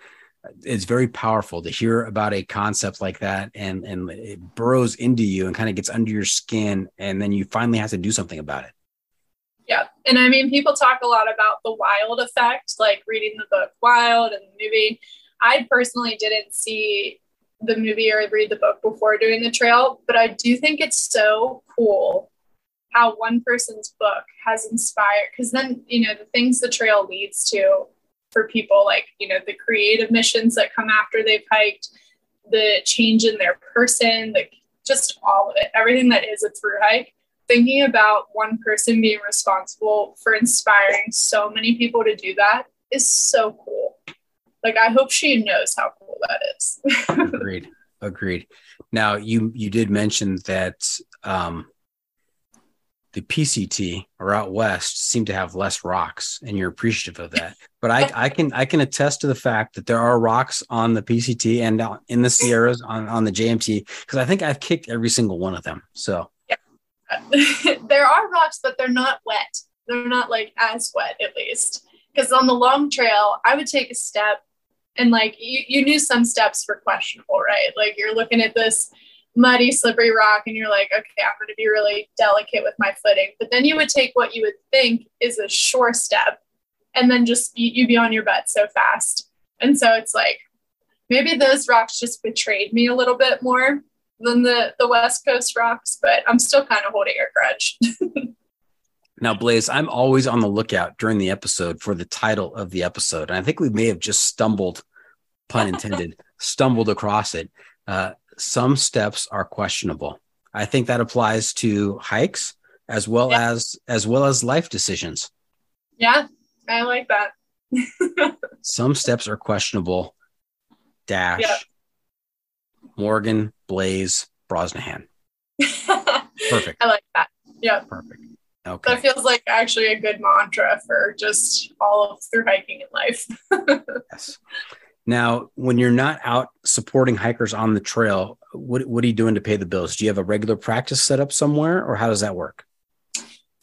it's very powerful to hear about a concept like that and and it burrows into you and kind of gets under your skin and then you finally have to do something about it. Yeah. And I mean, people talk a lot about the wild effect, like reading the book Wild and the movie. I personally didn't see the movie or read the book before doing the trail, but I do think it's so cool how one person's book has inspired, because then, you know, the things the trail leads to for people, like, you know, the creative missions that come after they've hiked, the change in their person, like just all of it, everything that is a through hike thinking about one person being responsible for inspiring so many people to do that is so cool. Like I hope she knows how cool that is. <laughs> Agreed. Agreed. Now you you did mention that um, the PCT or out west seem to have less rocks, and you're appreciative of that. But I, I can I can attest to the fact that there are rocks on the PCT and in the Sierras on on the JMT because I think I've kicked every single one of them. So yeah. <laughs> there are rocks, but they're not wet. They're not like as wet, at least. Because on the long trail, I would take a step and like you, you knew some steps were questionable, right? Like you're looking at this muddy, slippery rock and you're like, okay, I'm going to be really delicate with my footing. But then you would take what you would think is a sure step and then just you, you'd be on your butt so fast. And so it's like, maybe those rocks just betrayed me a little bit more than the the West Coast rocks, but I'm still kind of holding a grudge. <laughs> now, Blaze, I'm always on the lookout during the episode for the title of the episode, and I think we may have just stumbled, pun <laughs> intended, stumbled across it. Uh, some steps are questionable. I think that applies to hikes as well Yeah. as as well as life decisions. yeah, I like that. <laughs> Some steps are questionable. Dash. Yeah. Morgan, Blaze, Brosnihan. <laughs> Perfect. I like that. Yeah, Perfect. Okay. that feels like actually a good mantra for just all of through hiking in life. <laughs> Yes. Now, when you're not out supporting hikers on the trail, what, what are you doing to pay the bills? Do you have a regular practice set up somewhere or how does that work?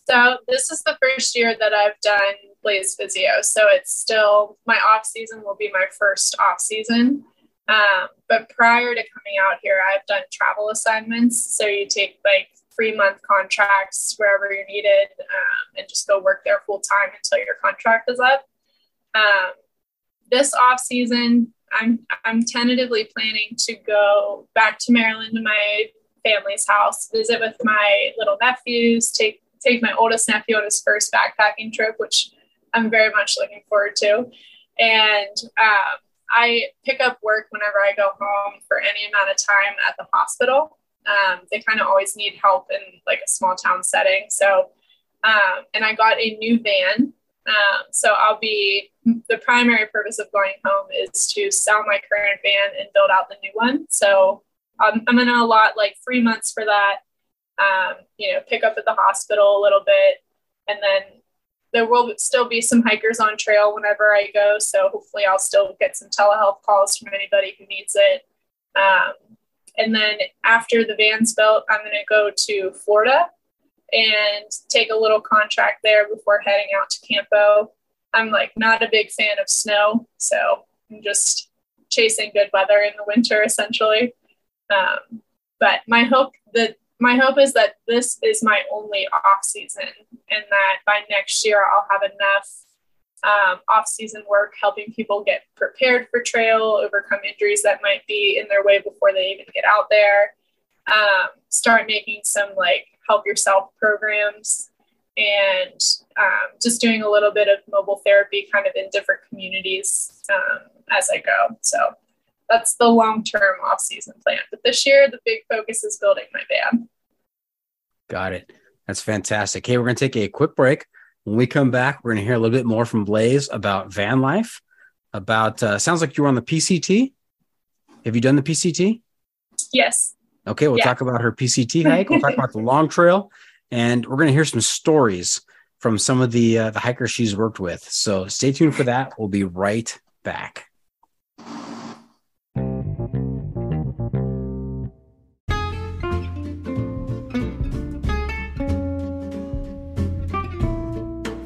So this is the first year that I've done Blaze Physio. So it's still my off season will be my first off season. Um, but prior to coming out here, I've done travel assignments. So you take like three month contracts wherever you're needed um, and just go work there full time until your contract is up. Um, this off season, I'm I'm tentatively planning to go back to Maryland to my family's house, visit with my little nephews, take take my oldest nephew on his first backpacking trip, which I'm very much looking forward to. And um, I pick up work whenever I go home for any amount of time at the hospital. Um, they kind of always need help in like a small town setting. So, um, and I got a new van. Um, so I'll be the primary purpose of going home is to sell my current van and build out the new one. So I'm going to allot like three months for that um, you know, pick up at the hospital a little bit. And then there will still be some hikers on trail whenever I go. So hopefully I'll still get some telehealth calls from anybody who needs it. Um, and then after the van's built, I'm going to go to Florida and take a little contract there before heading out to Campo. I'm like not a big fan of snow, so I'm just chasing good weather in the winter essentially. Um, but my hope that my hope is that this is my only off season and that by next year I'll have enough um, off season work helping people get prepared for trail, overcome injuries that might be in their way before they even get out there, um, start making some like help yourself programs and um, just doing a little bit of mobile therapy kind of in different communities um, as I go. So that's the long term off season plan. But this year, the big focus is building my van. Got it. That's fantastic. Hey, we're going to take a quick break. When we come back, we're going to hear a little bit more from Blaze about van life. About uh, sounds like you were on the PCT. Have you done the PCT? Yes. Okay, we'll yeah. talk about her PCT hike. We'll talk about the long trail, and we're going to hear some stories from some of the uh, the hikers she's worked with. So stay tuned for that. We'll be right back.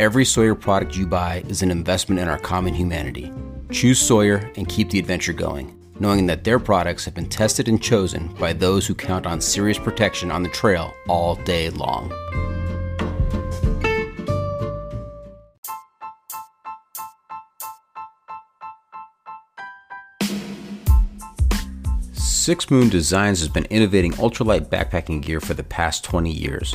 Every Sawyer product you buy is an investment in our common humanity. Choose Sawyer and keep the adventure going, knowing that their products have been tested and chosen by those who count on serious protection on the trail all day long. Six Moon Designs has been innovating ultralight backpacking gear for the past 20 years.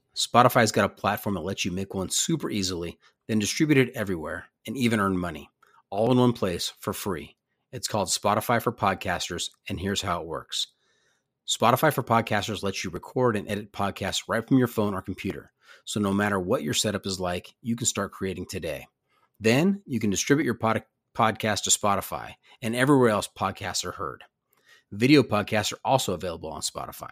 Spotify's got a platform that lets you make one super easily, then distribute it everywhere and even earn money, all in one place for free. It's called Spotify for Podcasters, and here's how it works. Spotify for Podcasters lets you record and edit podcasts right from your phone or computer. So no matter what your setup is like, you can start creating today. Then you can distribute your pod- podcast to Spotify and everywhere else podcasts are heard. Video podcasts are also available on Spotify.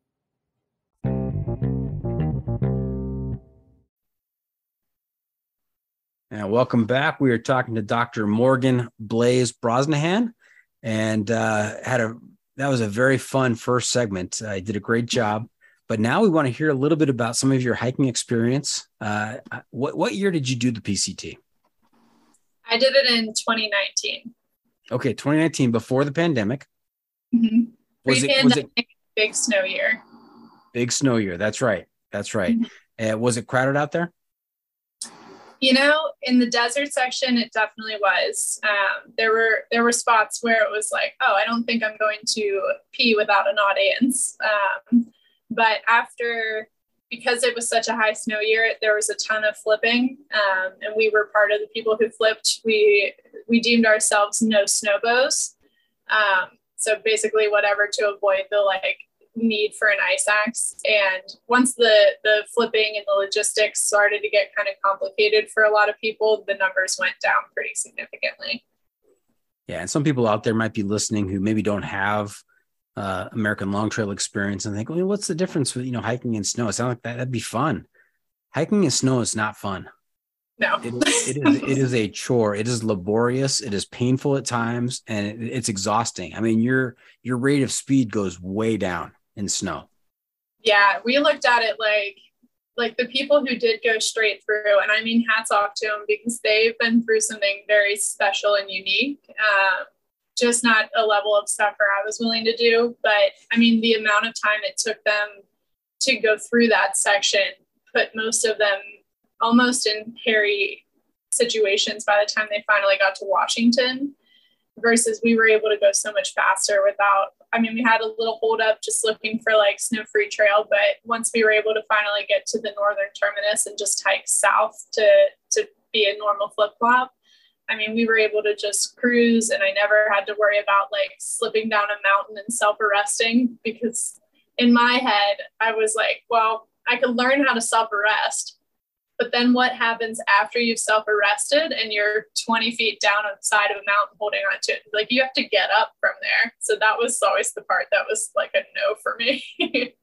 And welcome back. We are talking to Dr. Morgan Blaze Brosnihan. and uh, had a that was a very fun first segment. I did a great job. But now we want to hear a little bit about some of your hiking experience. Uh, what what year did you do the PCT? I did it in 2019. Okay, 2019, before the pandemic. Mm-hmm. Was it, was it big snow year? Big snow year. That's right. That's right. Mm-hmm. Uh, was it crowded out there? You know, in the desert section, it definitely was. Um, there were there were spots where it was like, oh, I don't think I'm going to pee without an audience. Um, but after because it was such a high snow year, there was a ton of flipping, um, and we were part of the people who flipped. We we deemed ourselves no snowbows, um, so basically whatever to avoid the like need for an ice axe. And once the the flipping and the logistics started to get kind of complicated for a lot of people, the numbers went down pretty significantly. Yeah, and some people out there might be listening who maybe don't have uh, American long trail experience and think, well, what's the difference with you know hiking in snow? It sounds like that, that'd be fun. Hiking in snow is not fun. No, it, it is. It is a chore. It is laborious. It is painful at times, and it, it's exhausting. I mean, your your rate of speed goes way down in snow. Yeah, we looked at it like like the people who did go straight through, and I mean, hats off to them because they've been through something very special and unique. Um, just not a level of suffer I was willing to do. But I mean, the amount of time it took them to go through that section put most of them almost in hairy situations by the time they finally got to Washington versus we were able to go so much faster without I mean we had a little hold up just looking for like snow free trail but once we were able to finally get to the northern terminus and just hike south to to be a normal flip flop I mean, we were able to just cruise, and I never had to worry about like slipping down a mountain and self arresting because in my head, I was like, well, I could learn how to self arrest. But then what happens after you've self arrested and you're 20 feet down on the side of a mountain holding on to it? Like you have to get up from there. So that was always the part that was like a no for me. <laughs>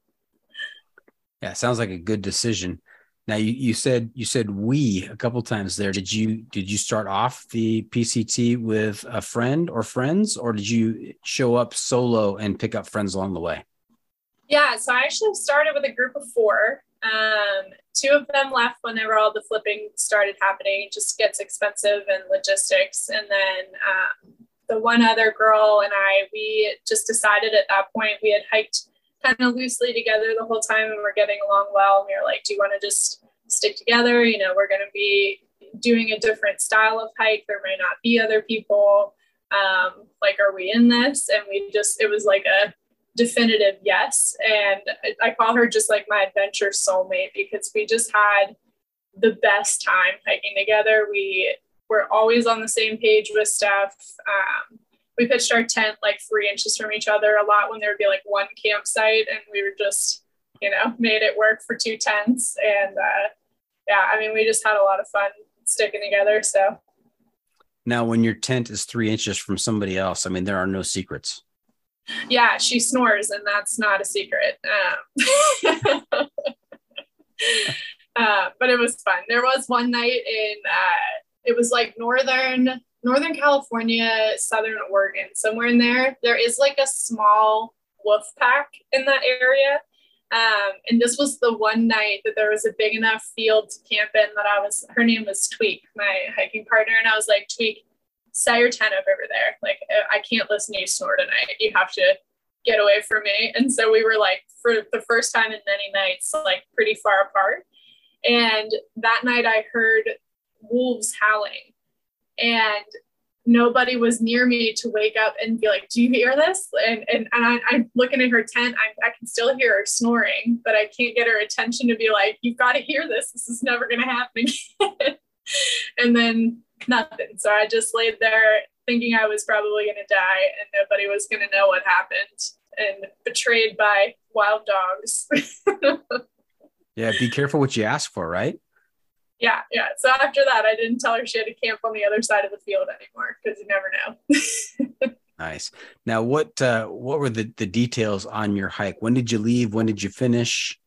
yeah, sounds like a good decision. Now you, you said you said we a couple times there. Did you did you start off the PCT with a friend or friends, or did you show up solo and pick up friends along the way? Yeah, so I actually started with a group of four. Um, two of them left whenever all the flipping started happening. It just gets expensive and logistics, and then um, the one other girl and I, we just decided at that point we had hiked kind of loosely together the whole time and we're getting along well. And we were like, do you want to just stick together? You know, we're going to be doing a different style of hike. There may not be other people. Um, like, are we in this? And we just, it was like a definitive yes. And I, call her just like my adventure soulmate because we just had the best time hiking together. We were always on the same page with stuff. Um, we pitched our tent like three inches from each other a lot when there would be like one campsite and we were just you know made it work for two tents and uh, yeah i mean we just had a lot of fun sticking together so now when your tent is three inches from somebody else i mean there are no secrets yeah she snores and that's not a secret um, <laughs> uh, but it was fun there was one night in uh, it was like northern Northern California, Southern Oregon, somewhere in there, there is like a small wolf pack in that area. Um, and this was the one night that there was a big enough field to camp in that I was, her name was Tweak, my hiking partner. And I was like, Tweak, set your tent up over there. Like, uh, I can't listen to you snore tonight. You have to get away from me. And so we were like, for the first time in many nights, like pretty far apart. And that night I heard wolves howling and nobody was near me to wake up and be like, "Do you hear this?" And and, and I, am looking at her tent. I, I can still hear her snoring, but I can't get her attention to be like, "You've got to hear this. This is never going to happen again." <laughs> <laughs> and then nothing. So I just laid there thinking I was probably going to die, and nobody was going to know what happened, and betrayed by wild dogs. <laughs> yeah, be careful what you ask for, right? yeah, yeah. So after that, I didn't tell her she had to camp on the other side of the field anymore because you never know. <laughs> nice. Now, what uh, what were the the details on your hike? When did you leave? When did you finish?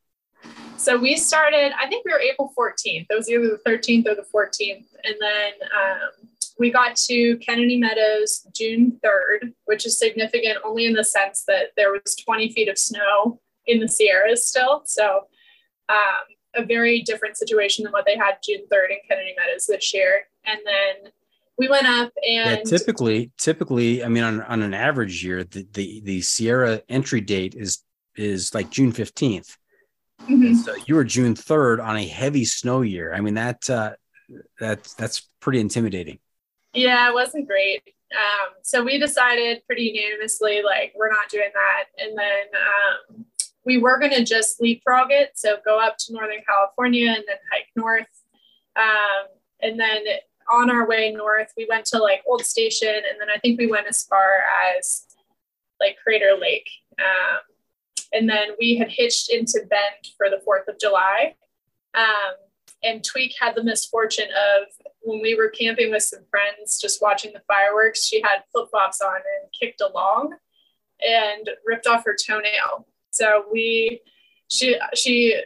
So we started. I think we were April 14th. It was either the 13th or the 14th, and then um, we got to Kennedy Meadows June 3rd, which is significant only in the sense that there was 20 feet of snow in the Sierras still. So, um, a very different situation than what they had June 3rd in Kennedy Meadows this year. And then we went up and yeah, typically, typically, I mean, on, on an average year, the, the, the Sierra entry date is, is like June 15th. Mhm. So you were June 3rd on a heavy snow year. I mean, that, uh, that, that's pretty intimidating. Yeah, it wasn't great. Um, so we decided pretty unanimously, like, we're not doing that. And then um, we were going to just leapfrog it. So go up to Northern California and then hike north. Um, and then on our way north, we went to like Old Station. And then I think we went as far as like Crater Lake. And then we had hitched into Bend for the 4th of July. Um, and Tweak had the misfortune of when we were camping with some friends, just watching the fireworks, she had flip flops on and kicked along and ripped off her toenail. So we, she, she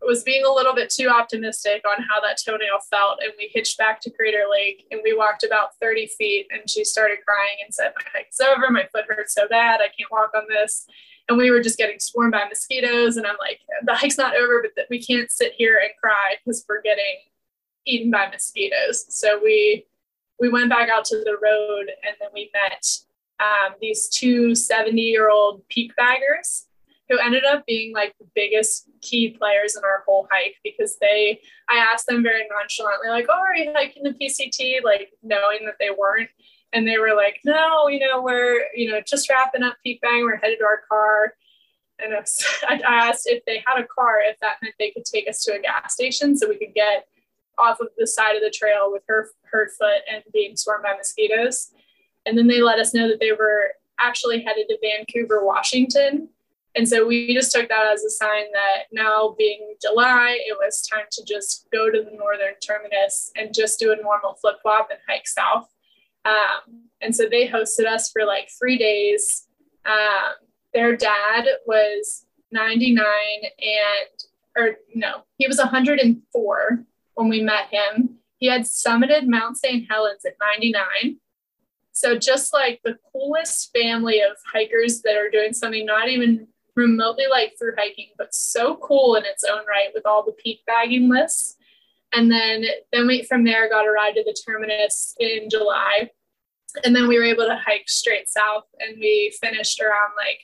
was being a little bit too optimistic on how that toenail felt. And we hitched back to Crater Lake and we walked about 30 feet and she started crying and said, My hike's over. My foot hurts so bad. I can't walk on this. And we were just getting swarmed by mosquitoes. And I'm like, The hike's not over, but we can't sit here and cry because we're getting eaten by mosquitoes. So we, we went back out to the road and then we met um, these two 70 year old peak baggers who ended up being like the biggest key players in our whole hike because they I asked them very nonchalantly, like, oh, are you hiking the PCT? Like knowing that they weren't. And they were like, no, you know, we're, you know, just wrapping up peak bagging, we're headed to our car. And <laughs> I asked if they had a car, if that meant they could take us to a gas station so we could get off of the side of the trail with her hurt foot and being swarmed by mosquitoes. And then they let us know that they were actually headed to Vancouver, Washington. And so we just took that as a sign that now being July, it was time to just go to the northern terminus and just do a normal flip flop and hike south. Um, and so they hosted us for like three days. Um, their dad was 99 and, or no, he was 104 when we met him. He had summited Mount St. Helens at 99. So just like the coolest family of hikers that are doing something not even remotely like through hiking, but so cool in its own right with all the peak bagging lists. And then then we from there got a ride to the terminus in July. And then we were able to hike straight south and we finished around like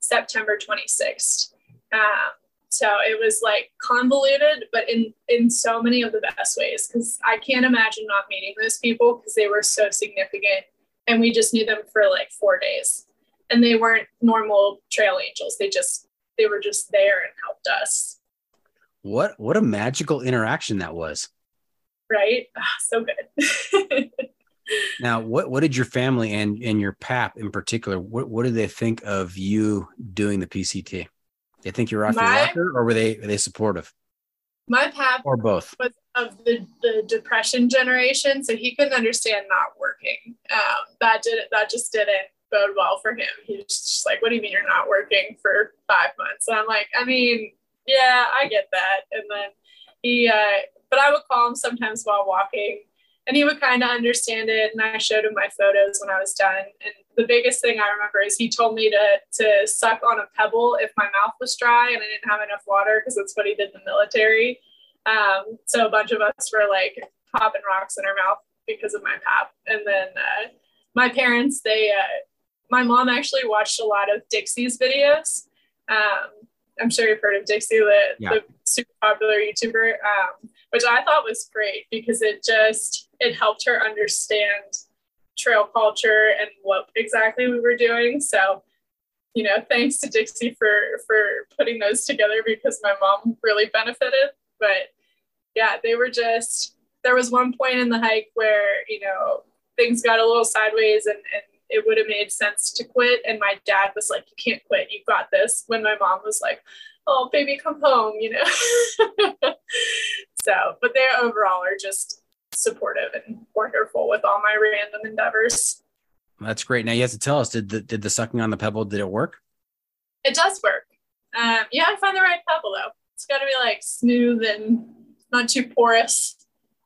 September 26th. Um, so it was like convoluted, but in in so many of the best ways. Because I can't imagine not meeting those people because they were so significant, and we just knew them for like four days, and they weren't normal trail angels. They just they were just there and helped us. What, what a magical interaction that was. Right? Ah, so good. <laughs> Now, what, what did your family and, and your pap in particular, what, what did they think of you doing the PCT? They think you're off My- your rocker or were they, were they supportive My pap or both? was of the, the depression generation, so he couldn't understand not working. Um, that did that just didn't bode well for him. He was just like, "What do you mean you're not working for five months?" And I'm like, "I mean, yeah, I get that." And then he, uh, but I would call him sometimes while walking, and he would kind of understand it. And I showed him my photos when I was done. And the biggest thing I remember is he told me to to suck on a pebble if my mouth was dry and I didn't have enough water because that's what he did in the military. Um, so a bunch of us were like popping rocks in our mouth because of my pap. And then uh, my parents, they, uh, my mom actually watched a lot of Dixie's videos. Um, I'm sure you've heard of Dixie, the, Yeah. the super popular YouTuber, um, which I thought was great because it just it helped her understand trail culture and what exactly we were doing. So, you know, thanks to Dixie for for putting those together because my mom really benefited. But yeah, they were just there was one point in the hike where, you know, things got a little sideways and, and it would have made sense to quit. And my dad was like, You can't quit, you've got this. When my mom was like, Oh, baby, come home, you know. <laughs> so, but they overall are just supportive and wonderful with all my random endeavors. That's great. Now you have to tell us, did the, did the sucking on the pebble, did it work? It does work. Um, yeah, I find the right pebble though. It's got to be like smooth and not too porous.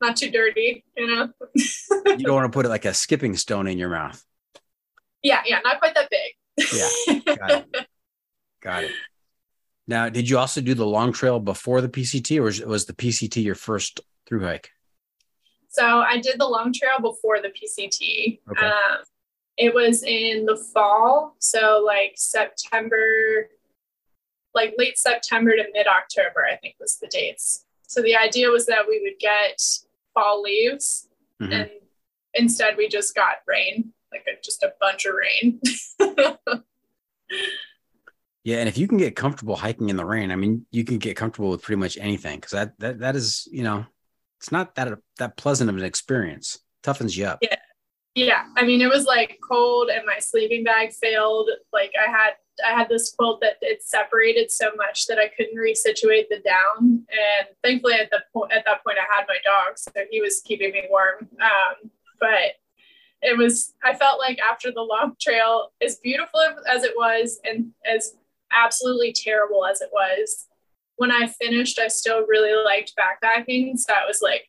not too dirty, you know. <laughs> you don't want to put it like a skipping stone in your mouth. Yeah, yeah, not quite that big. Yeah, got it. <laughs> got it. Now, did you also do the long trail before the PCT, or was the PCT your first through hike? So I did the long trail before the PCT. Okay. Um, it was in the fall, so like September, like late September to mid October, I think was the dates. So the idea was that we would get fall leaves, Mhm. and instead we just got rain, like a, just a bunch of rain. <laughs> Yeah, and if you can get comfortable hiking in the rain, I mean, you can get comfortable with pretty much anything because that that that is, you know, it's not that that pleasant of an experience. Toughens you up. Yeah. yeah, I mean it was like cold, and my sleeping bag failed. Like I had I had this quilt that it separated so much that I couldn't resituate the down. And thankfully, at the point at that point, I had my dog, so he was keeping me warm. Um, but it was I felt like after the long trail, as beautiful as it was, and as absolutely terrible as it was, when I finished, I still really liked backpacking. So I was like,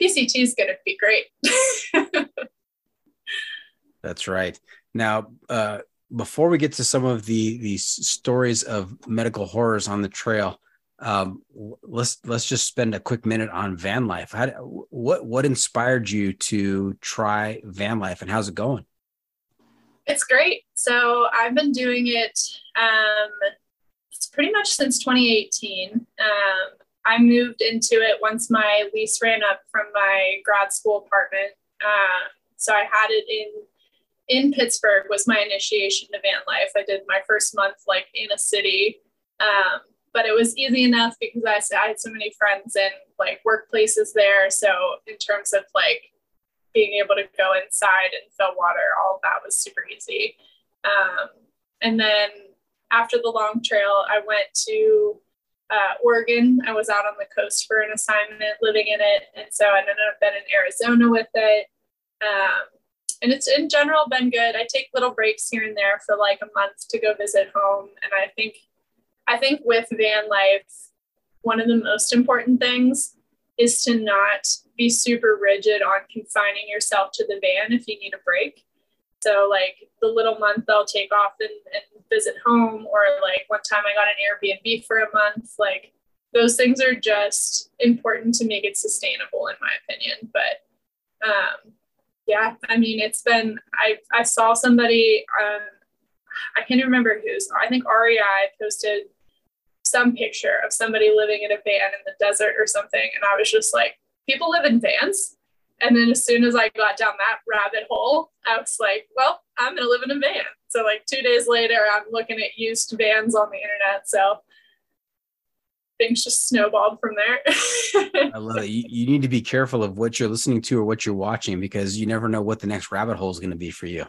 PCT is going to be great. <laughs> That's right. Now, uh, before we get to some of the these stories of medical horrors on the trail, um, let's let's just spend a quick minute on van life. How, what what inspired you to try van life, and how's it going? It's great. So I've been doing it um, it's pretty much since 2018. Um, I moved into it once my lease ran up from my grad school apartment. Um, so I had it in in Pittsburgh was my initiation to van life. I did my first month like in a city, um, but it was easy enough because I, I had so many friends and like workplaces there. So in terms of like being able to go inside and fill water, all that was super easy. Um, and then after the long trail, I went to uh, Oregon. I was out on the coast for an assignment, living in it, and so I ended up been in Arizona with it. Um, and it's in general been good. I take little breaks here and there for like a month to go visit home, and I think, I think with van life, one of the most important things is to not be super rigid on confining yourself to the van if you need a break. So like the little month I'll take off and, and visit home, or like one time I got an Airbnb for a month. Like those things are just important to make it sustainable, in my opinion. But um, yeah, I mean, it's been I I saw somebody um, I can't remember who's I think REI posted some picture of somebody living in a van in the desert or something, and I was just like, people live in vans. And then as soon as I got down that rabbit hole, I was like, well, I'm going to live in a van. So, like, two days later, I'm looking at used vans on the internet. So, things just snowballed from there. <laughs> I love it. You, you need to be careful of what you're listening to or what you're watching because you never know what the next rabbit hole is going to be for you.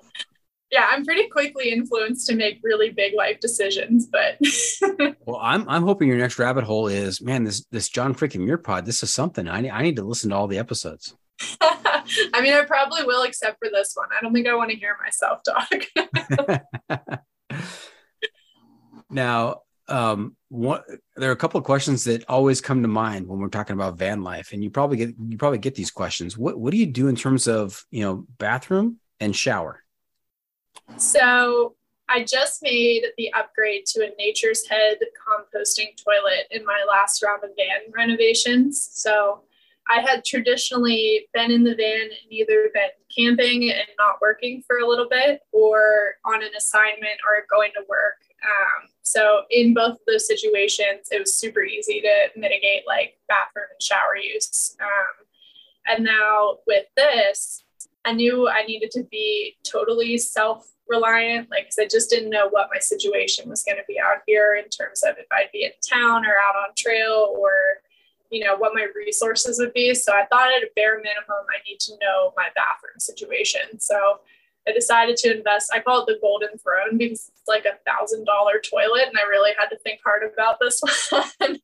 Yeah, I'm pretty quickly influenced to make really big life decisions, but <laughs> well, I'm I'm hoping your next rabbit hole is man, this this John freaking Muir pod. This is something. I need I need to listen to all the episodes. <laughs> I mean, I probably will, except for this one. I don't think I want to hear myself talk. <laughs> now, um, what there are a couple of questions that always come to mind when we're talking about van life, and you probably get you probably get these questions. What what do you do in terms of you know bathroom and shower? So I just made the upgrade to a Nature's Head composting toilet in my last round of van renovations. So I had traditionally been in the van and either been camping and not working for a little bit or on an assignment or going to work. Um, so in both of those situations, it was super easy to mitigate like bathroom and shower use. Um, and now with this, I knew I needed to be totally self reliant, like, I just didn't know what my situation was going to be out here in terms of if I'd be in town or out on trail or, you know, what my resources would be. So I thought at a bare minimum, I need to know my bathroom situation. So I decided to invest. I call it the golden throne because it's like a thousand dollar toilet, and I really had to think hard about this <laughs> one.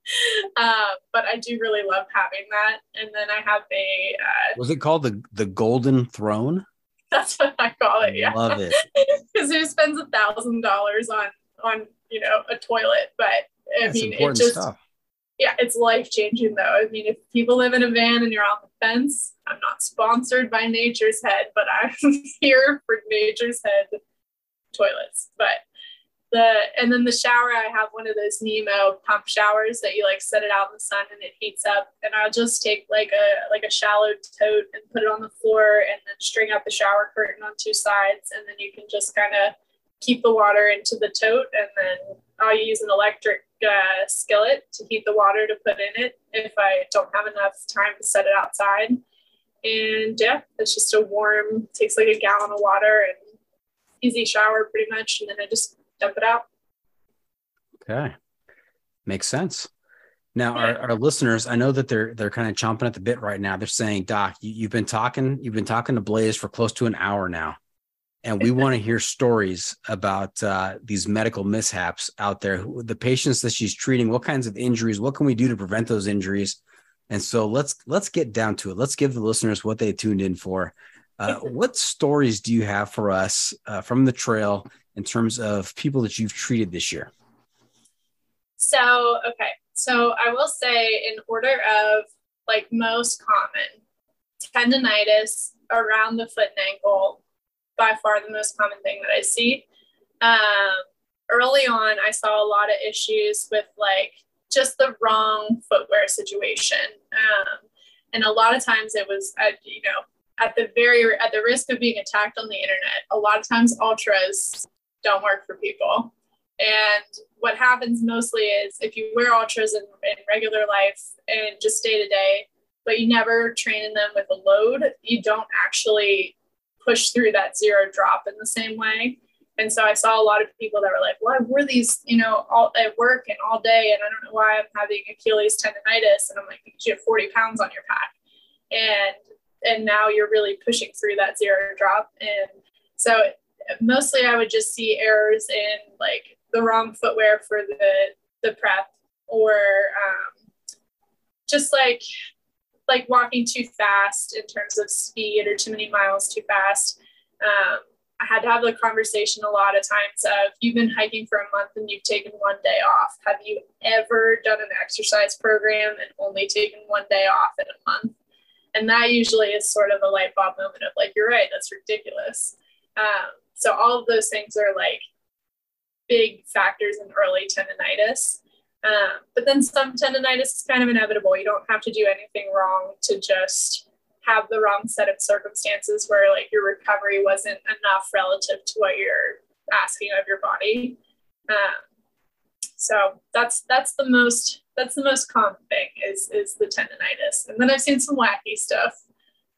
uh, but I do really love having that. And then I have a. Uh, Was it called the the golden throne? <laughs> That's what I call it. Yeah, love it. <laughs> Because who spends a thousand dollars on on you know a toilet? But I That's mean, it important just stuff. Yeah, it's life changing though. I mean, if people live in a van and you're on the fence, I'm not sponsored by Nature's Head, but I'm <laughs> here for Nature's Head toilets. But the and then the shower, I have one of those Nemo pump showers that you like set it out in the sun and it heats up. And I'll just take like a like a shallow tote and put it on the floor and then string up the shower curtain on two sides, and then you can just kind of keep the water into the tote and then I'll use an electric uh, skillet to heat the water to put in it if I don't have enough time to set it outside. And yeah, it's just a warm, takes like a gallon of water and easy shower pretty much. And then I just dump it out. Okay. Makes sense. Now, our, our listeners, I know that they're they're kind of chomping at the bit right now. They're saying, "Doc, you, you've been talking, you've been talking to Blaze for close to an hour now and we want to hear stories about uh, these medical mishaps out there the patients that she's treating what kinds of injuries what can we do to prevent those injuries? And so let's let's get down to it. Let's give the listeners what they tuned in for. Uh, what stories do you have for us uh, from the trail in terms of people that you've treated this year? So okay. So i will say in order of like most common tendonitis around the foot and ankle by far the most common thing that I see. Um, early on, I saw a lot of issues with like just the wrong footwear situation. Um, and a lot of times it was, at, you know, at the very, at the risk of being attacked on the internet, a lot of times ultras don't work for people. And what happens mostly is if you wear ultras in, in regular life and just day to day, but you never train in them with a load, you don't actually push through that zero drop in the same way. And so I saw a lot of people that were like, well, I wore these, you know, all at work and all day, and I don't know why I'm having Achilles tendonitis. And I'm like, you have 40 pounds on your pack. And and now you're really pushing through that zero drop. And so mostly I would just see errors in like the wrong footwear for the the prep or um, just like like walking too fast in terms of speed or too many miles too fast. Um, I had to have the conversation a lot of times of you've been hiking for a month and you've taken one day off. Have you ever done an exercise program and only taken one day off in a month? And that usually is sort of a light bulb moment of like, you're right, that's ridiculous. Um, so all of those things are like big factors in early tendonitis. Um, but then some tendonitis is kind of inevitable. You don't have to do anything wrong to just have the wrong set of circumstances where like your recovery wasn't enough relative to what you're asking of your body. Um, so that's that's the most that's the most common thing is is the tendonitis, and then I've seen some wacky stuff,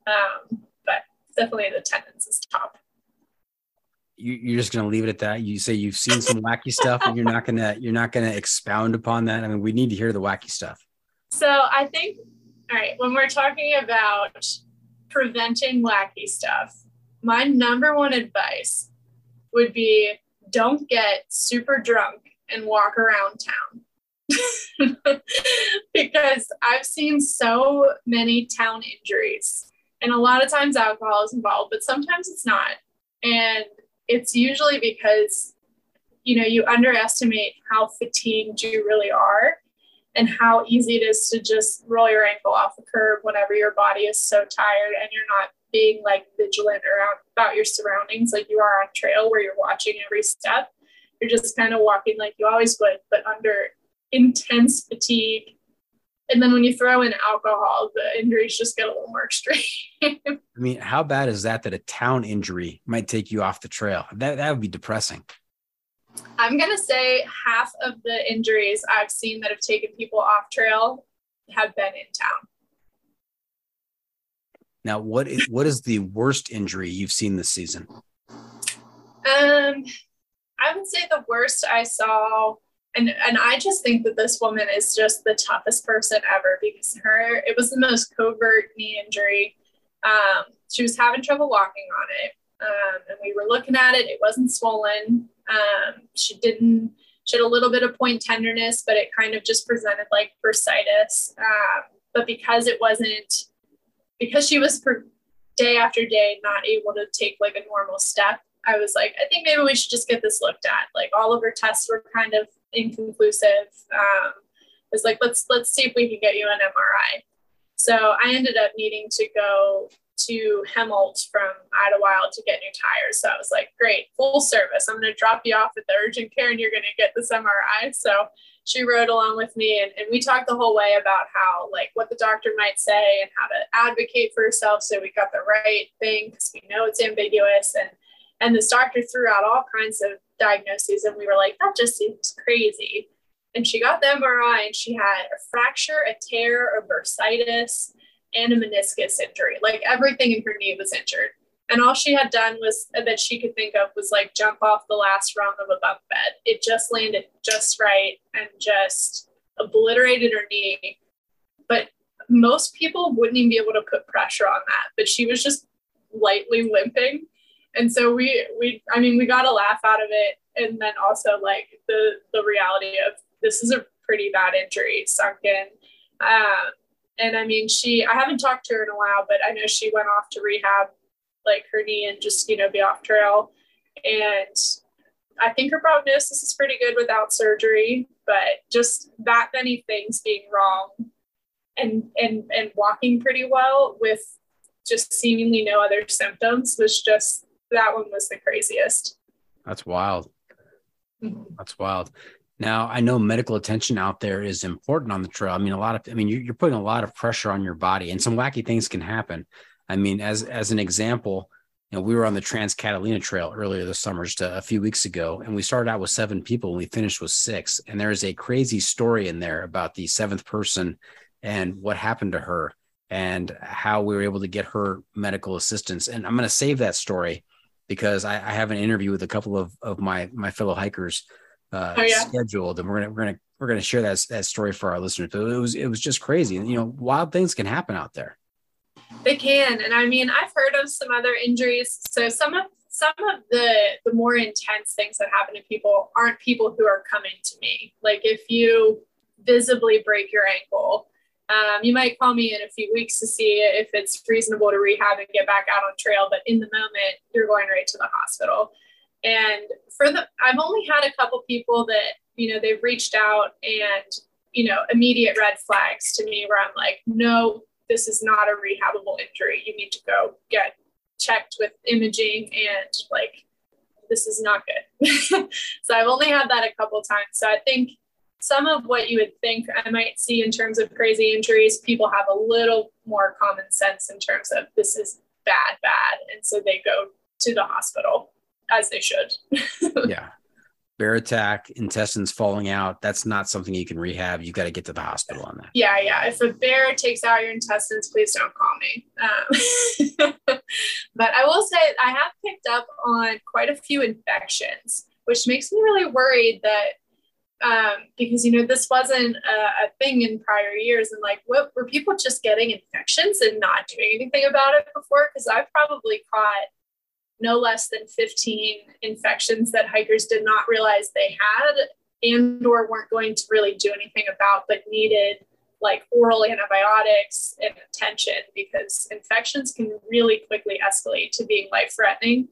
um, but definitely the tendons is top you, are just going to leave it at that. You say you've seen some wacky stuff, and you're not going <laughs> to you're not going to expound upon that. I mean, we need to hear the wacky stuff. So I think, all right, when we're talking about preventing wacky stuff, my number one advice would be don't get super drunk and walk around town. <laughs> because I've seen so many town injuries, and a lot of times alcohol is involved, but sometimes it's not. And it's usually because you know you underestimate how fatigued you really are and how easy it is to just roll your ankle off the curb whenever your body is so tired and you're not being like vigilant around about your surroundings like you are on trail where you're watching every step. You're just kind of walking like you always would but under intense fatigue and then when you throw in alcohol, the injuries just get a little more <laughs> extreme. I mean, how bad is that that a town injury might take you off the trail? That, that would be depressing. I'm going to say half of the injuries I've seen that have taken people off trail have been in town. Now, what is, what is the worst injury you've seen this season? Um, I would say the worst I saw and and I just think that this woman is just the toughest person ever because her it was the most covert knee injury. Um, she was having trouble walking on it, um, and we were looking at it. It wasn't swollen. Um, she didn't. She had a little bit of point tenderness, but it kind of just presented like bursitis. Um, but because it wasn't, because she was per day after day not able to take like a normal step, I was like, I think maybe we should just get this looked at. Like all of her tests were kind of inconclusive. Um, was like, let's let's see if we can get you an MRI. So I ended up needing to go to Hemholt from Idyllwild to get new tires. So I was like, great, full service. I'm going to drop you off at the urgent care and you're going to get this MRI. So she rode along with me and, and we talked the whole way about how, like, what the doctor might say and how to advocate for herself. So we got the right thing because we know it's ambiguous. And, and this doctor threw out all kinds of diagnoses. And we were like, that just seems crazy. And she got the MRI and she had a fracture, a tear, a bursitis and a meniscus injury. Like everything in her knee was injured. And all she had done was that she could think of was like jump off the last rung of a bunk bed. It just landed just right and just obliterated her knee. But most people wouldn't even be able to put pressure on that. But she was just lightly limping. And so we we I mean we got a laugh out of it. And then also like the the reality of this is a pretty bad injury sunk in. Um, and I mean, she, I haven't talked to her in a while, but I know she went off to rehab like her knee and just, you know, be off trail. And I think her prognosis is pretty good without surgery, but just that many things being wrong and, and, and walking pretty well with just seemingly no other symptoms was just, that one was the craziest. That's wild. Mm-hmm. That's wild. Now, I know medical attention out there is important on the trail. I mean, a lot of, I mean, you're, putting a lot of pressure on your body, and some wacky things can happen. I mean, as as an example, you know, we were on the Trans Catalina Trail earlier this summer, just a, a, few weeks ago, and we started out with seven people, and we finished with six. And there is a crazy story in there about the seventh person and what happened to her, and how we were able to get her medical assistance. And I'm going to save that story because I, I have an interview with a couple of of my my fellow hikers uh, oh, yeah. scheduled, and we're gonna we're gonna we're gonna share that that story for our listeners. But it was it was just crazy. You know, wild things can happen out there. They can, and I mean, I've heard of some other injuries. So some of some of the the more intense things that happen to people aren't people who are coming to me. Like if you visibly break your ankle, um, you might call me in a few weeks to see if it's reasonable to rehab and get back out on trail. But in the moment, you're going right to the hospital. And for the, I've only had a couple people that, you know, they've reached out and, you know, immediate red flags to me where I'm like, no, this is not a rehabable injury. You need to go get checked with imaging and like, this is not good. <laughs> so I've only had that a couple times. So I think some of what you would think I might see in terms of crazy injuries, people have a little more common sense in terms of this is bad, bad. And so they go to the hospital as they should. <laughs> yeah. Bear attack, intestines falling out. That's not something you can rehab. You got to get to the hospital on that. Yeah, yeah. If a bear takes out your intestines, please don't call me. Um, <laughs> but I will say I have picked up on quite a few infections, which makes me really worried that um, because you know this wasn't a, a, thing in prior years. And like what were people just getting infections and not doing anything about it before? Because i've probably caught no less than 15 infections that hikers did not realize they had and or weren't going to really do anything about but needed like oral antibiotics and attention because infections can really quickly escalate to being life threatening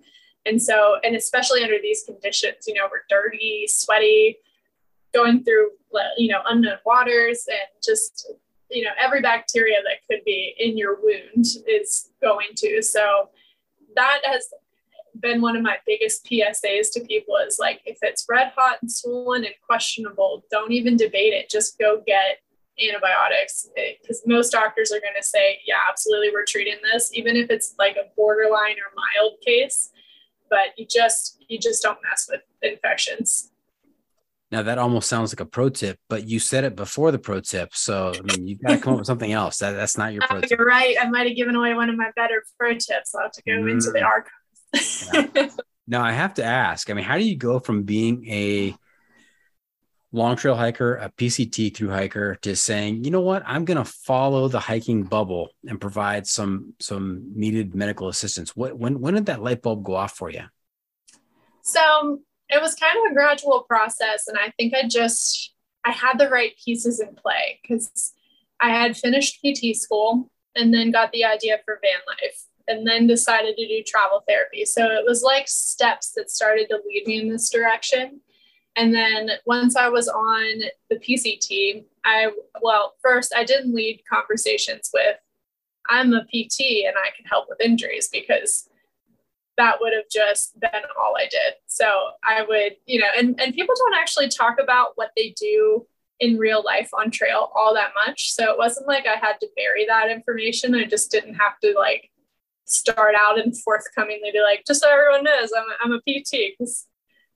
and so and especially under these conditions you know we're dirty sweaty going through you know unknown waters and just you know every bacteria that could be in your wound is going to so that has been one of my biggest PSAs to people is like, if it's red hot and swollen and questionable, don't even debate it. Just go get antibiotics eh, because most doctors are going to say, yeah, absolutely, we're treating this, even if it's like a borderline or mild case. But you just you just don't mess with infections. Now that almost sounds like a pro tip, but you said it before the pro tip, so I mean you've got to come up with something else. That, that's not your pro. tip. You're right. I might have given away one of my better pro tips. I'll have to go mm. into the mm. archive <laughs> now I have to ask. I mean, how do you go from being a long trail hiker, a PCT through hiker, to saying, you know what, I'm going to follow the hiking bubble and provide some some needed medical assistance? What when when did that light bulb go off for you? So it was kind of a gradual process, and I think I just I had the right pieces in play because I had finished PT school and then got the idea for van life and then decided to do travel therapy. So it was like steps that started to lead me in this direction. And then once I was on the PC team, I, well, first I didn't lead conversations with, I'm a PT and I can help with injuries because that would have just been all I did. So I would, you know, and, and people don't actually talk about what they do in real life on trail all that much. So it wasn't like I had to bury that information. I just didn't have to like start out and forthcomingly be like, just so everyone knows, I'm, I'm a PT because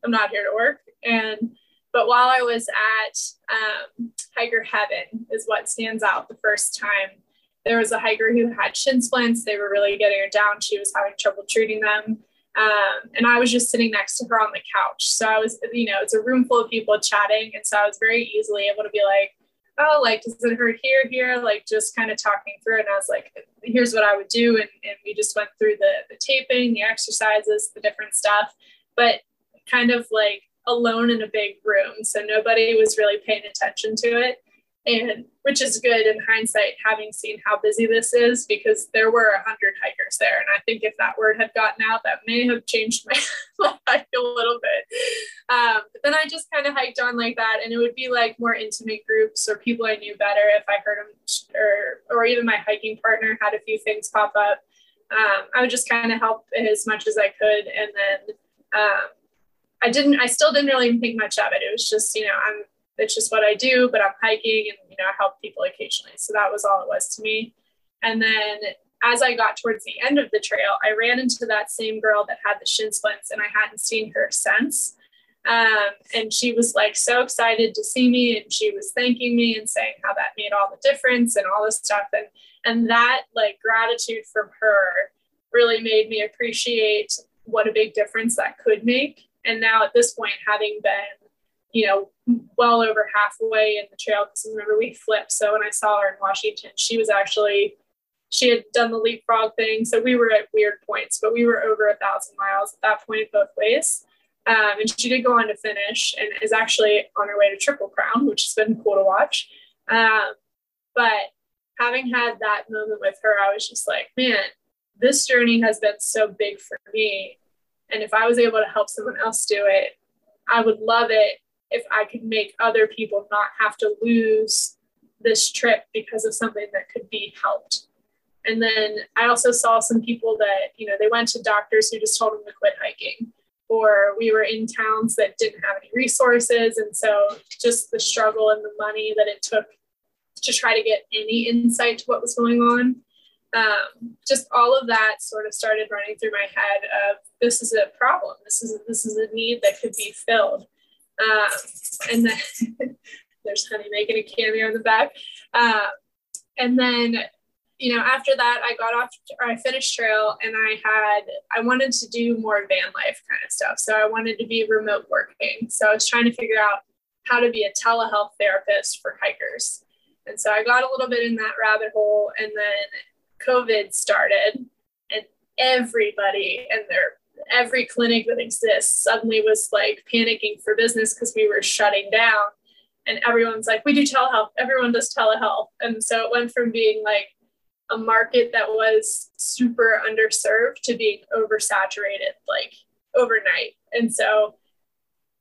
I'm not here to work. And but while I was at um, Hiker Heaven, is what stands out the first time. There was a hiker who had shin splints. They were really getting her down. She was having trouble treating them. Um, and I was just sitting next to her on the couch. So I was, you know, it's a room full of people chatting. And so I was very easily able to be like, oh, like, does it hurt here, here? Like, just kind of talking through it. And I was like, here's what I would do. And, and we just went through the, the taping, the exercises, the different stuff, but kind of like alone in a big room. So nobody was really paying attention to it and which is good in hindsight having seen how busy this is because there were a hundred hikers there. And i think if that word had gotten out that may have changed my <laughs> life a little bit. Um, but then i just kind of hiked on like that. And it would be like more intimate groups or people i knew better if i heard them or or even my hiking partner had a few things pop up. Um, i would just kind of help as much as i could. And then um, i didn't i still didn't really think much of it. It was just you know i'm it's just what I do, but I'm hiking and, you know, I help people occasionally. So that was all it was to me. And then as I got towards the end of the trail, I ran into that same girl that had the shin splints and I hadn't seen her since. Um, and she was like so excited to see me and she was thanking me and saying how that made all the difference and all this stuff. And, and that like gratitude from her really made me appreciate what a big difference that could make. And now at this point, having been you know, well over halfway in the trail. Because remember, we flipped. So when I saw her in Washington, she was actually, she had done the leapfrog thing. So we were at weird points, but we were over a thousand miles at that point both ways. Um, and she did go on to finish and is actually on her way to Triple Crown, which has been cool to watch. Um, but having had that moment with her, I was just like, man, this journey has been so big for me. And if I was able to help someone else do it, I would love it if I could make other people not have to lose this trip because of something that could be helped. And then I also saw some people that, you know, they went to doctors who just told them to quit hiking, or we were in towns that didn't have any resources. And so just the struggle and the money that it took to try to get any insight to what was going on. Um, just all of that sort of started running through my head of this is a problem. This is this is a need that could be filled. Um, and then <laughs> there's Honey making a cameo in the back. Uh, and then, you know, after that, I got off, or I finished trail and I had, I wanted to do more van life kind of stuff. So I wanted to be remote working. So I was trying to figure out how to be a telehealth therapist for hikers. And so I got a little bit in that rabbit hole. And then COVID started and everybody and their every clinic that exists suddenly was like panicking for business because we were shutting down. And everyone's like, we do telehealth. Everyone does telehealth. And so it went from being like a market that was super underserved to being oversaturated like overnight. And so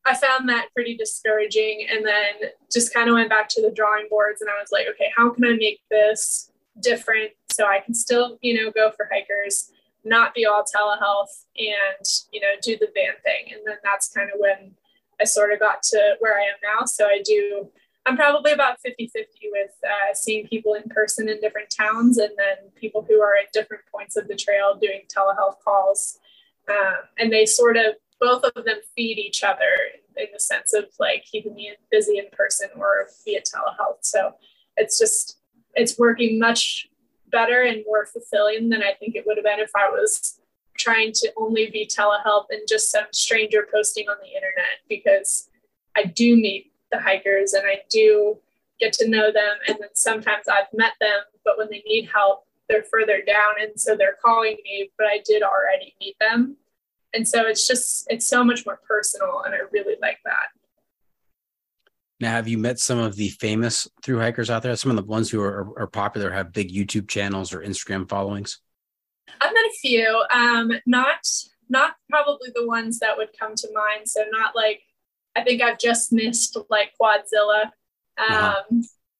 I found that pretty discouraging and then just kind of went back to the drawing boards and I was like, okay, how can I make this different so I can still, you know, go for hikers not be all telehealth and you know do the van thing. And then that's kind of when i sort of got to where i am now. So i do i'm probably about 50 50 with uh, seeing people in person in different towns and then people who are at different points of the trail doing telehealth calls. Um, and they sort of both of them feed each other in the sense of like keeping me busy in person or via telehealth. So it's just it's working much better and more fulfilling than I think it would have been if I was trying to only be telehealth and just some stranger posting on the internet because I do meet the hikers and I do get to know them. And then sometimes I've met them, but when they need help, they're further down. And so they're calling me, but I did already meet them. And so it's just, it's so much more personal. And I really like that. Now, have you met some of the famous through hikers out there? Some of the ones who are, are popular have big YouTube channels or Instagram followings. I've met a few. Um, not not probably the ones that would come to mind. So not like I think I've just missed like Quadzilla. Um, uh-huh.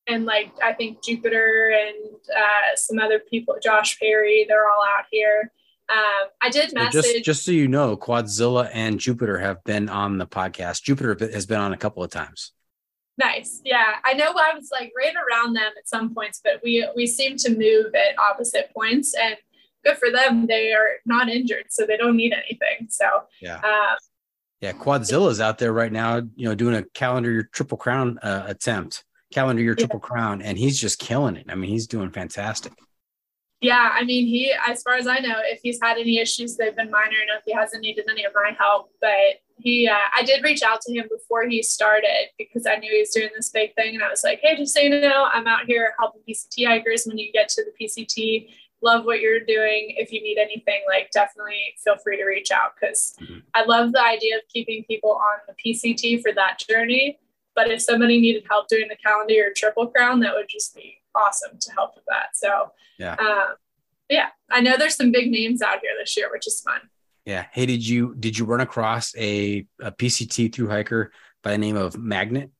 And like I think Jupiter and uh, some other people, Josh Perry, they're all out here. Um, I did message. Just, just so you know, Quadzilla and Jupiter have been on the podcast. Jupiter has been on a couple of times. Nice. Yeah. I know I was like right around them at some points, but we we seem to move at opposite points and good for them. They are not injured, so they don't need anything. So yeah. Um, yeah, Quadzilla's out there right now, you know, doing a calendar year triple crown uh, attempt, calendar year triple yeah. crown, and he's just killing it. I mean, he's doing fantastic. Yeah, I mean, he, as far as I know, if he's had any issues, they've been minor enough. He hasn't needed any of my help. But he, uh, I did reach out to him before he started because I knew he was doing this big thing. And I was like, hey, just so you know, I'm out here helping PCT hikers. When you get to the PCT, love what you're doing. If you need anything, like definitely feel free to reach out because mm-hmm. I love the idea of keeping people on the PCT for that journey. But if somebody needed help doing the calendar or triple crown, that would just be awesome to help with that. So yeah, um, yeah, I know there's some big names out here this year, which is fun. Yeah. Hey, did you did you run across a, a PCT through hiker by the name of Magnet?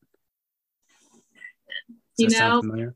Does you know,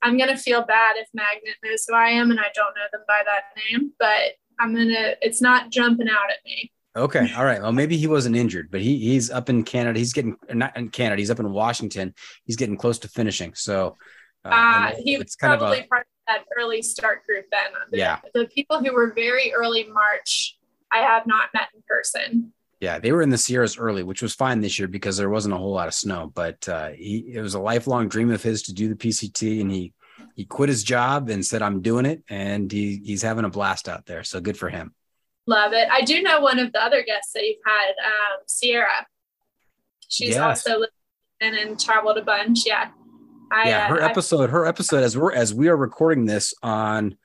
I'm gonna feel bad if Magnet knows who I am and I don't know them by that name, but I'm gonna. It's not jumping out at me. Okay. All right. Well, maybe he wasn't injured, but he he's up in Canada. He's getting not in Canada. He's up in Washington. He's getting close to finishing. So uh, uh he was probably a, part of that early start group then. The, yeah. The people who were very early March, I have not met in person. Yeah, they were in the Sierras early, which was fine this year because there wasn't a whole lot of snow. But uh, he, it was a lifelong dream of his to do the PCT, and he he quit his job and said, "I'm doing it," and he he's having a blast out there. So good for him. Love it. I do know one of the other guests that you've had, um, Sierra. She's yes. also lived and, and traveled a bunch. Yeah. I, yeah, her uh, episode, her episode as we're as we are recording this on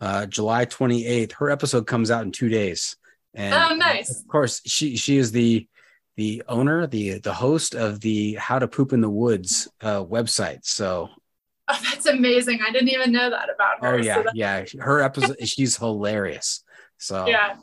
uh, July 28th, her episode comes out in two days. And oh, nice. Of course, she she is the the owner, the the host of the How to Poop in the Woods uh, website. So <laughs> Oh, that's amazing. I didn't even know that about her. Oh yeah, so yeah. Her episode <laughs> she's hilarious. So Yeah.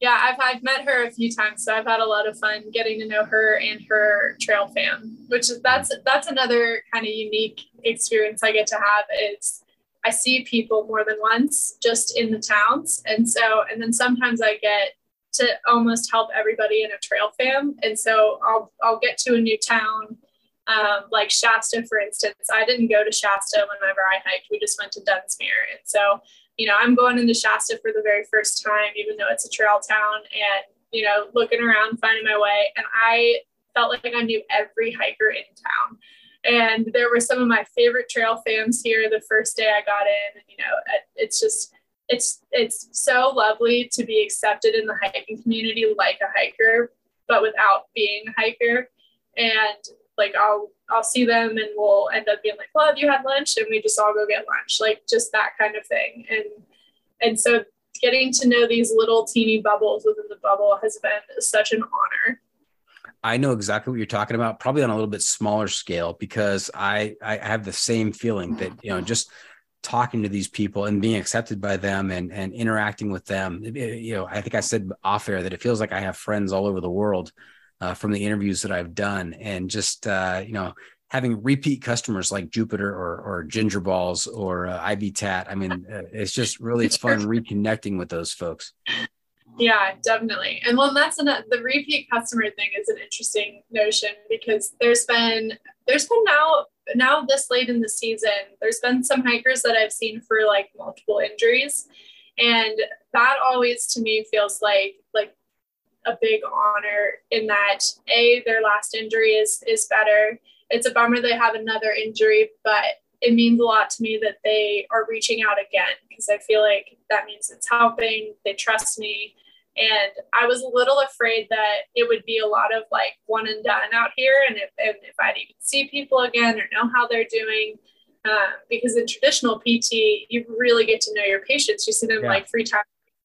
Yeah, I've I've met her a few times, so I've had a lot of fun getting to know her and her trail fam, which is that's that's another kind of unique experience I get to have is I see people more than once just in the towns. And so and then sometimes I get to almost help everybody in a trail fam. And so I'll I'll get to a new town um, like Shasta, for instance, I didn't go to Shasta whenever I hiked. We just went to Dunsmuir. And so, you know, I'm going into Shasta for the very first time, even though it's a trail town and, you know, looking around, finding my way. And I felt like I knew every hiker in town. And there were some of my favorite trail fams here the first day I got in. You know, it's just, it's it's so lovely to be accepted in the hiking community like a hiker, but without being a hiker. And like I'll I'll see them and we'll end up being like, well, have you had lunch? And we just all go get lunch, like just that kind of thing. And and so getting to know these little teeny bubbles within the bubble has been such an honor. I know exactly what you're talking about, probably on a little bit smaller scale, because I I have the same feeling that you know just talking to these people and being accepted by them and and interacting with them. You know, I think I said off air that it feels like I have friends all over the world uh, from the interviews that I've done, and just uh, you know having repeat customers like Jupiter or or Ginger Balls or uh, Ivy Tat. I mean, uh, it's just really <laughs> fun reconnecting with those folks. Yeah, definitely. And well, that's an, the repeat customer thing is an interesting notion because there's been there's been now now this late in the season there's been some hikers that I've seen for like multiple injuries, and that always to me feels like like a big honor in that a their last injury is is better. It's a bummer they have another injury, but it means a lot to me that they are reaching out again because I feel like that means it's helping. They trust me. And I was a little afraid that it would be a lot of like one and done out here. And if, and if I'd even see people again or know how they're doing, uh, because in traditional PT, you really get to know your patients. You see them yeah. like three times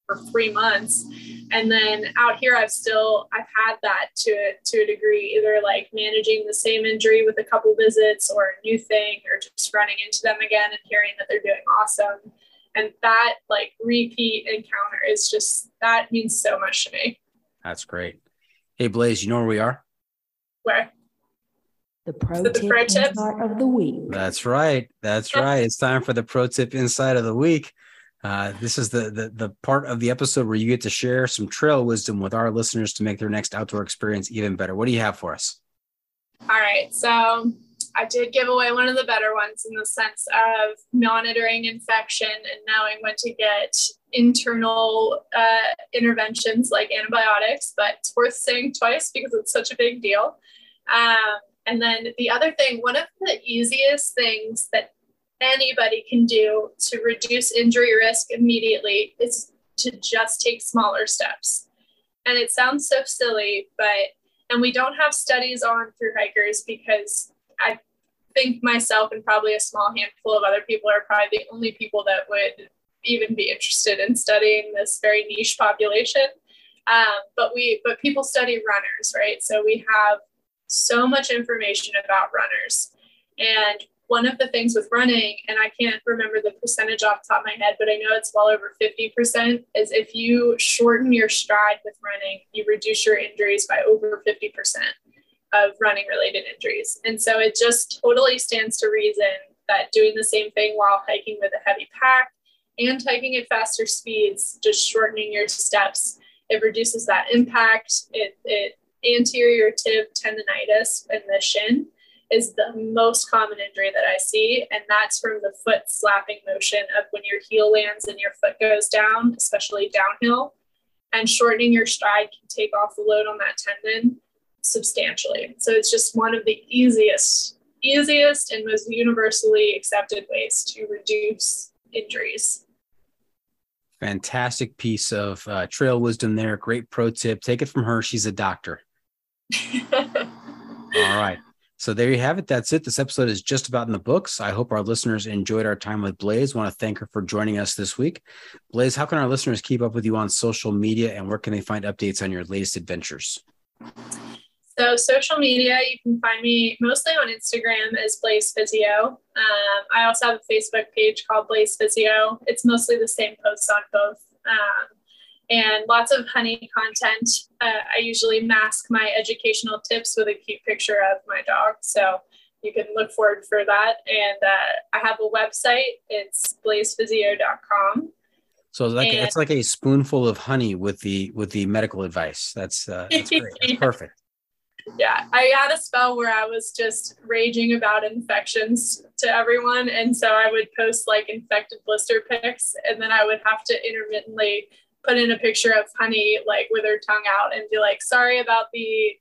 for three months and then out here i've still i've had that to to a degree either like managing the same injury with a couple visits or a new thing or just running into them again and hearing that they're doing awesome and that like repeat encounter is just that means so much to me that's great hey blaze you know where we are Where? The pro the tip pro tips? insight of the week. That's right. That's right. It's time for the pro tip inside of the week. Uh, this is the, the the part of the episode where you get to share some trail wisdom with our listeners to make their next outdoor experience even better. What do you have for us? All right. So I did give away one of the better ones in the sense of monitoring infection and knowing when to get internal uh, interventions like antibiotics, but it's worth saying twice because it's such a big deal. Um, and then the other thing, one of the easiest things that anybody can do to reduce injury risk immediately is to just take smaller steps. And it sounds so silly, but and we don't have studies on through hikers because I think myself and probably a small handful of other people are probably the only people that would even be interested in studying this very niche population. Um, but we but people study runners, right? So we have so much information about runners. And one of the things with running, and I can't remember the percentage off the top of my head, but I know it's well over 50%, is if you shorten your stride with running, you reduce your injuries by over 50% of running related injuries. And so it just totally stands to reason that doing the same thing while hiking with a heavy pack and hiking at faster speeds, just shortening your steps, it reduces that impact. It, it anterior tib tendonitis in the shin is the most common injury that I see. And that's from the foot slapping motion of when your heel lands and your foot goes down, especially downhill. And shortening your stride can take off the load on that tendon substantially. So it's just one of the easiest, easiest and most universally accepted ways to reduce injuries. Fantastic piece of uh, trail wisdom there. Great pro tip. Take it from her. She's a doctor. <laughs> All right. So there you have it. That's it. This episode is just about in the books. I hope our listeners enjoyed our time with Blaze. want to thank her for joining us this week. Blaze, how can our listeners keep up with you on social media and where can they find updates on your latest adventures? So social media, you can find me mostly on Instagram as Blaze Physio. Um, I also have a Facebook page called Blaze Physio. It's mostly the same posts on both. Um, and lots of honey content. Uh, I usually mask my educational tips with a cute picture of my dog. So you can look forward for that. And uh, I have a website. It's blazephysio.com. So it's like and, it's like a spoonful of honey with the with the medical advice. That's uh, that's great. That's <laughs> perfect. Yeah, I had a spell where I was just raging about infections to everyone, and so I would post like infected blister pics, and then I would have to intermittently put in a picture of honey like with her tongue out and be like sorry about the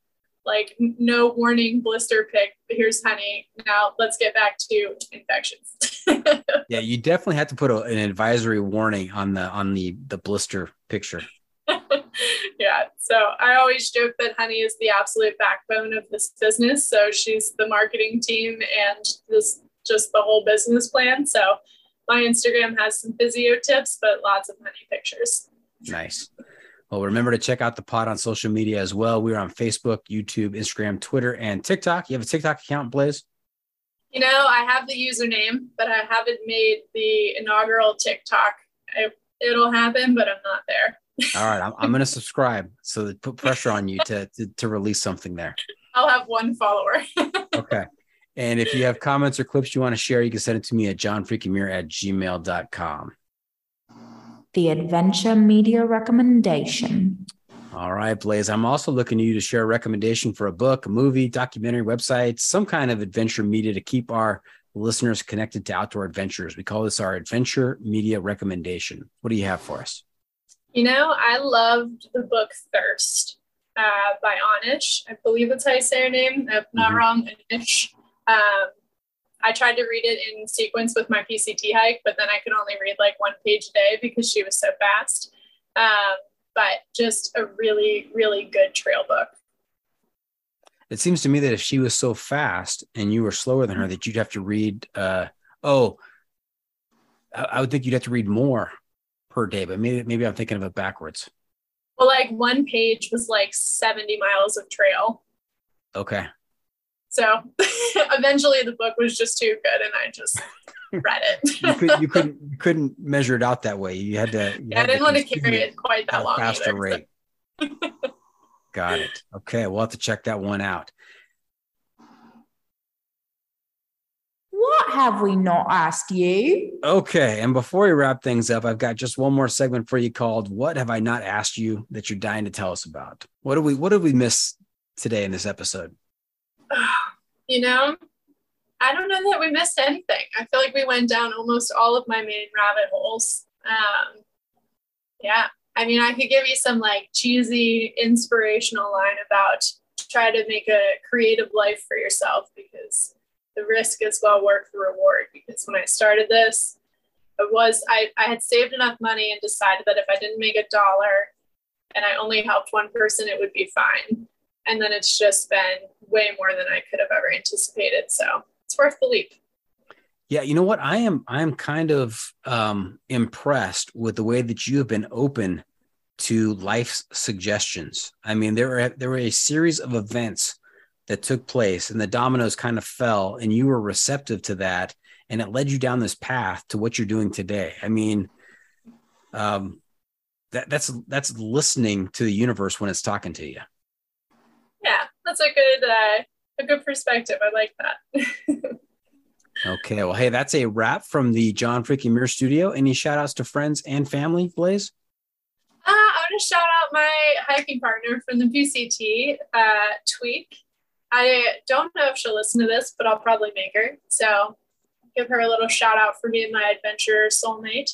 like no warning blister pick here's honey. Now let's get back to infections. <laughs> Yeah you definitely have to put a, an advisory warning on the on the the blister picture <laughs> yeah so i always joke that honey is the absolute backbone of this business so she's the marketing team and this just the whole business plan so my instagram has some physio tips but lots of honey pictures Nice. Well, remember to check out the pod on social media as well. We're on Facebook, YouTube, Instagram, Twitter, and TikTok. You have a TikTok account, Blaze? You know, I have the username, but I haven't made the inaugural TikTok. I, it'll happen, but I'm not there. All right, I'm, I'm going to subscribe. So put pressure on you to, to, to release something there. I'll have one follower. <laughs> okay. And if you have comments or clips you want to share, you can send it to me at johnfreakymuir at gmail.com the Adventure Media recommendation. All right, Blaze. I'm also looking to you to share a recommendation for a book, a movie, documentary, website, some kind of adventure media to keep our listeners connected to outdoor adventures. We call this our adventure media recommendation. What do you have for us? You know, I loved the book Thirst uh, by Anish. I believe that's how you say her name. If not mm-hmm. wrong, Anish. Um, I tried to read it in sequence with my PCT hike, but then I could only read like one page a day because she was so fast. Um, but just a really, really good trail book. It seems to me that if she was so fast and you were slower than her, that you'd have to read. Uh, oh, I would think you'd have to read more per day, but maybe maybe I'm thinking of it backwards. Well, like one page was like 70 miles of trail. Okay. So <laughs> eventually the book was just too good and I just <laughs> read it. you, could, you couldn't you couldn't measure it out that way. You had to. You <laughs> yeah, had I didn't want to carry it quite that long. Faster either, rate. Got it. Okay, we'll have to check that one out. What have we not asked you? Okay. And before we wrap things up, I've got just one more segment for you called What Have I Not Asked You That You're Dying to Tell Us About? What do we what did we miss today in this episode? <sighs> you know, I don't know that we missed anything. I feel like we went down almost all of my main rabbit holes. Um, yeah. I mean, I could give you some like cheesy inspirational line about try to make a creative life for yourself because the risk is well worth the reward. Because when I started this, it was I, I had saved enough money and decided that if I didn't make a dollar and I only helped one person, it would be fine. And then it's just been way more than I could have ever anticipated. So it's worth the leap. Yeah, you know what? I am I am kind of um, impressed with the way that you have been open to life's suggestions. I mean, there were there were a series of events that took place, and the dominoes kind of fell, and you were receptive to that, and it led you down this path to what you're doing today. I mean, um, that that's that's listening to the universe when it's talking to you. Yeah, that's a good uh, a good perspective. I like that. <laughs> okay, well, hey, that's a wrap from the John Freaking Muir Studio. Any shout outs to friends and family, Blaze? Uh, I want to shout out my hiking partner from the PCT, uh, Tweak. I don't know if she'll listen to this, but I'll probably make her. So give her a little shout out for being my adventure soulmate.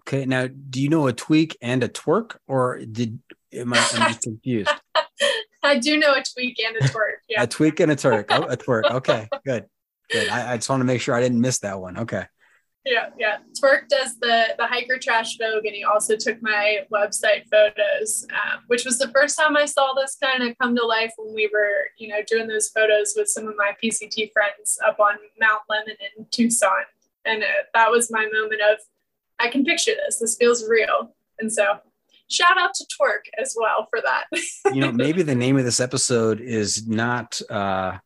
Okay, now do you know a tweak and a twerk, or did am I am confused? <laughs> I do know a tweak and a twerk. Yeah, <laughs> a tweak and a twerk. Oh, a twerk. <laughs> Okay, good, good. I, I just want to make sure I didn't miss that one. Okay yeah, yeah. Twerk does the the hiker trash Vogue, and he also took my website photos, um, which was the first time I saw this kind of come to life when we were, you know, doing those photos with some of my PCT friends up on Mount Lemmon in Tucson, and uh, that was my moment of, I can picture this. This feels real, and so shout out to Twerk as well for that. you know, maybe the name of this episode is not. uh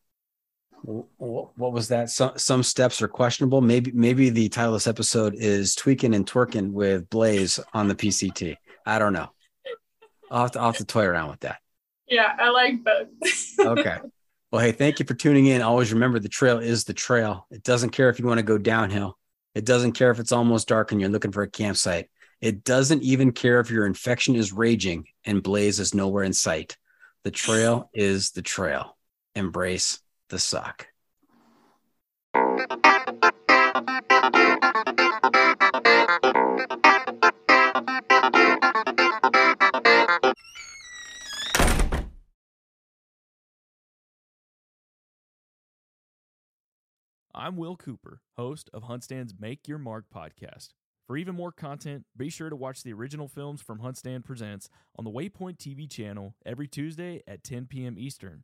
what was that? Some some steps are questionable. Maybe maybe the title of this episode is tweaking and twerking with Blaze on the PCT. I don't know. I'll have to, I'll have to toy around with that. Yeah, I like both. <laughs> okay. Well, hey, thank you for tuning in. Always remember the trail is the trail. It doesn't care if you want to go downhill. It doesn't care if it's almost dark and you're looking for a campsite. It doesn't even care if your infection is raging and Blaze is nowhere in sight. The trail is the trail. Embrace the suck. I'm Will Cooper, host of HuntStand's Make Your Mark podcast. For even more content, be sure to watch the original films from HuntStand Presents on the Waypoint TV channel every Tuesday at 10 p.m. Eastern.